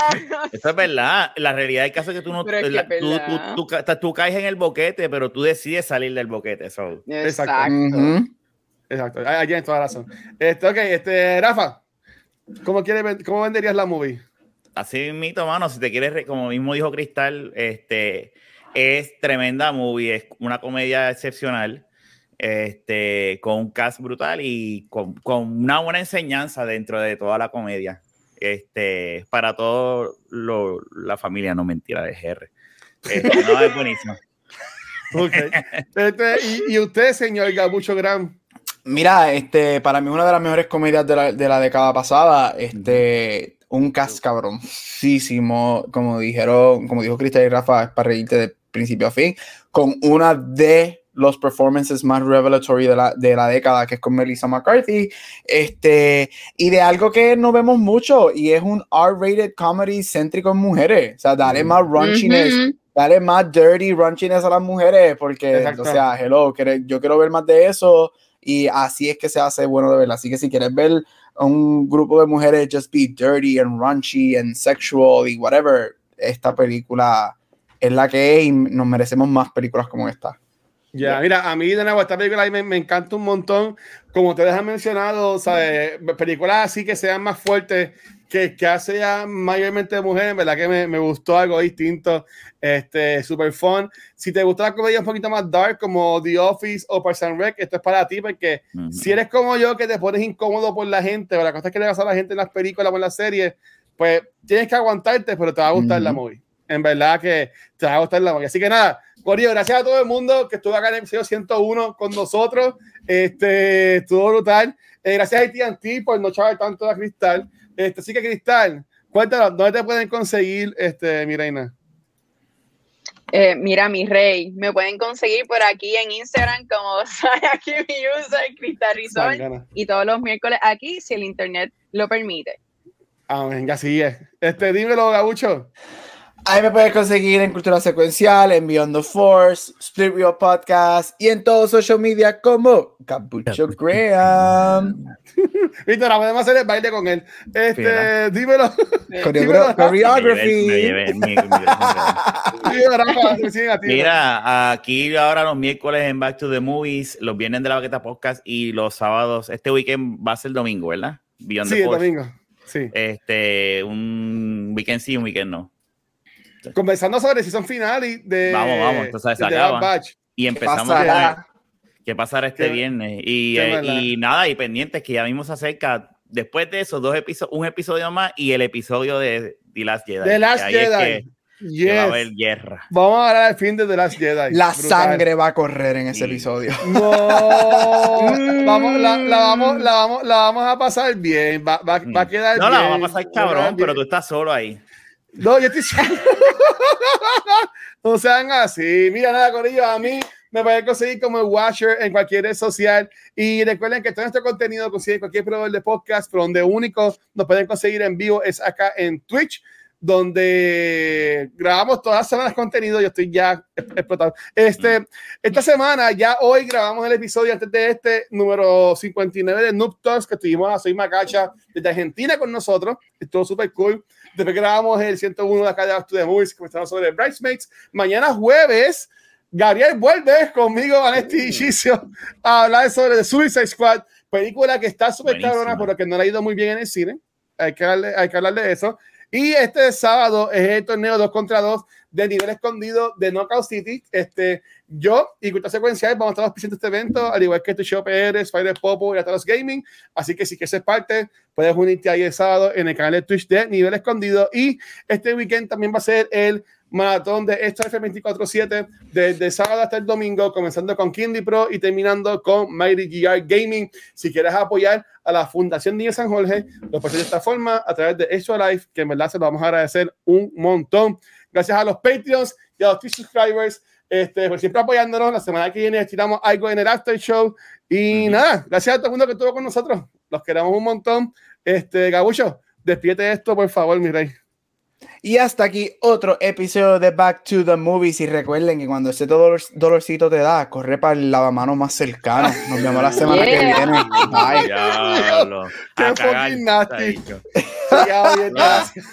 Eso es verdad. La realidad del caso es que tú no es que la- tú, tú- tú tú caes en el boquete, pero tú decides salir del boquete. so. Exacto. Exacto. Ahí ahí tienes toda la razón. Este, ok, este, Rafa, ¿cómo, quiere, ven- ¿cómo venderías la movie? Así mito, mano, si te quieres, re- como mismo dijo Cristal, este es tremenda movie, es una comedia excepcional, este, con un cast brutal y con, con una buena enseñanza dentro de toda la comedia. Este, para toda la familia, no mentira, de GR. Este, no, es buenísimo. Ok. Este, y, y usted, señor Gabucho Gram. Mira, este, para mí una de las mejores comedias de la, de la década pasada, este, un cast cabroncísimo, como dijeron, como dijo Cristal y Rafa, es para reírte de principio a fin, con una de los performances más revelatory de la, de la década, que es con Melissa McCarthy, este, y de algo que no vemos mucho, y es un R-rated comedy céntrico en mujeres, o sea, dale más raunchiness, Ujú. dale más dirty raunchiness a las mujeres, porque, Exacto. o sea, hello, yo quiero ver más de eso, y así es que se hace bueno de verla. Así que si quieres ver a un grupo de mujeres just be dirty and raunchy and sexual y whatever, esta película es la que es y nos merecemos más películas como esta. Ya, mira, a mí de nuevo esta película me, me, encanta un montón. Como ustedes han mencionado, ¿sabes? películas así que sean más fuertes, que, que hace ya mayormente de mujeres, ¿verdad? Que me, me, gustó algo distinto, este, super fun. Si te gusta la comedia un poquito más dark, como The Office o Parks and Rec, esto es para ti, porque uh -huh. si eres como yo, que te pones incómodo por la gente, o la cosa que le pasa a la gente en las películas o en las series, pues tienes que aguantarte, pero te va a gustar uh -huh. la movie. En verdad que te va a gustar la movie. Así que nada, Corillo, gracias a todo el mundo que estuvo acá en el episodio 101 con nosotros. Este, estuvo brutal. Eh, gracias a AT&T por no chavar tanto a Cristal. Este, así que Cristal, cuéntanos, ¿dónde te pueden conseguir, este, mi reina? Eh, mira, mi rey, me pueden conseguir por aquí en Instagram como sale aquí mi user, Cristal Rizón, y todos los miércoles aquí, si el internet lo permite. Ah, venga, sigue. Este, dímelo, Gabucho. Ahí me puedes conseguir en Cultura Secuencial, en Beyond the Force, Split Real Podcast y en todos social media como Capucho Graham. Víctor, ahora podemos hacer el baile con él. Este, dímelo. Choreography. Mira, aquí ahora los miércoles en Back to the Movies, los viernes de la Baqueta Podcast y los sábados, este weekend va a ser el domingo, ¿verdad? Beyond sí, the Force. domingo. Sí. Este, un weekend sí, un weekend no. Conversando sobre si son finales de. Vamos, vamos, entonces se acaba. Y empezamos a qué pasará este ¿Qué? viernes. Y, eh, y, nada, y pendientes que ya mismo se acerca. Después de esos dos episodios, un episodio más y el episodio de The Last Jedi. The Last Jedi. Es que, yes. que va a haber guerra. Vamos a hablar al fin de The Last Jedi. La Brutal. sangre va a correr en ese sí. episodio. No. vamos, la, la, vamos, la, vamos, la vamos a pasar bien. Va, va, va a quedar no, bien. la vamos a pasar cabrón, pero tú estás solo ahí. No, yo estoy. no sean así. Mira, nada, Corillo, a mí me pueden conseguir como el Watcher en cualquier red social. Y recuerden que todo nuestro contenido consigue cualquier proveedor de podcast, pero donde único nos pueden conseguir en vivo es acá en Twitch, donde grabamos todas las semanas contenido. Yo estoy ya explotado. Este, esta semana, ya hoy grabamos el episodio antes de este, número 59 de Noob Talks, que tuvimos a Soy Macacha desde Argentina con nosotros. Estuvo súper cool. Después grabamos el 101 de acá de to the Movies, comenzamos sobre Bridesmaids. Mañana jueves, Gabriel vuelve conmigo, Vanetti y Gicio, a hablar sobre The Suicide Squad, película que está súper cabrona, pero que no le ha ido muy bien en el cine. Hay que, darle, hay que hablar de eso. Y este sábado es el torneo 2 contra 2 de nivel escondido de Knockout City. Este, yo y Cultura Secuencial vamos a estar de este evento, al igual que tu show PR, Spider Popo y Atalos Gaming. Así que si quieres ser parte, puedes unirte ahí el sábado en el canal de Twitch de nivel escondido. Y este weekend también va a ser el maratón de Extra F24-7 desde sábado hasta el domingo, comenzando con Kindy Pro y terminando con Mighty GR Gaming. Si quieres apoyar a la Fundación Niño San Jorge, lo puedes de esta forma a través de Extra Life, que en verdad se lo vamos a agradecer un montón. Gracias a los Patreons y a los Twitch subscribers este, por siempre apoyándonos. La semana que viene tiramos algo en el After Show. Y uh -huh. nada, gracias a todo el mundo que estuvo con nosotros. Los queremos un montón. Este, Gabucho, despídete esto, por favor, mi rey. Y hasta aquí otro episodio de Back to the Movies. Y recuerden que cuando ese dolor, dolorcito te da, corre para el lavamano más cercano. Nos vemos la semana yeah. que viene. Bye. Diablo. Qué fucking nasty. Ya, bien, gracias.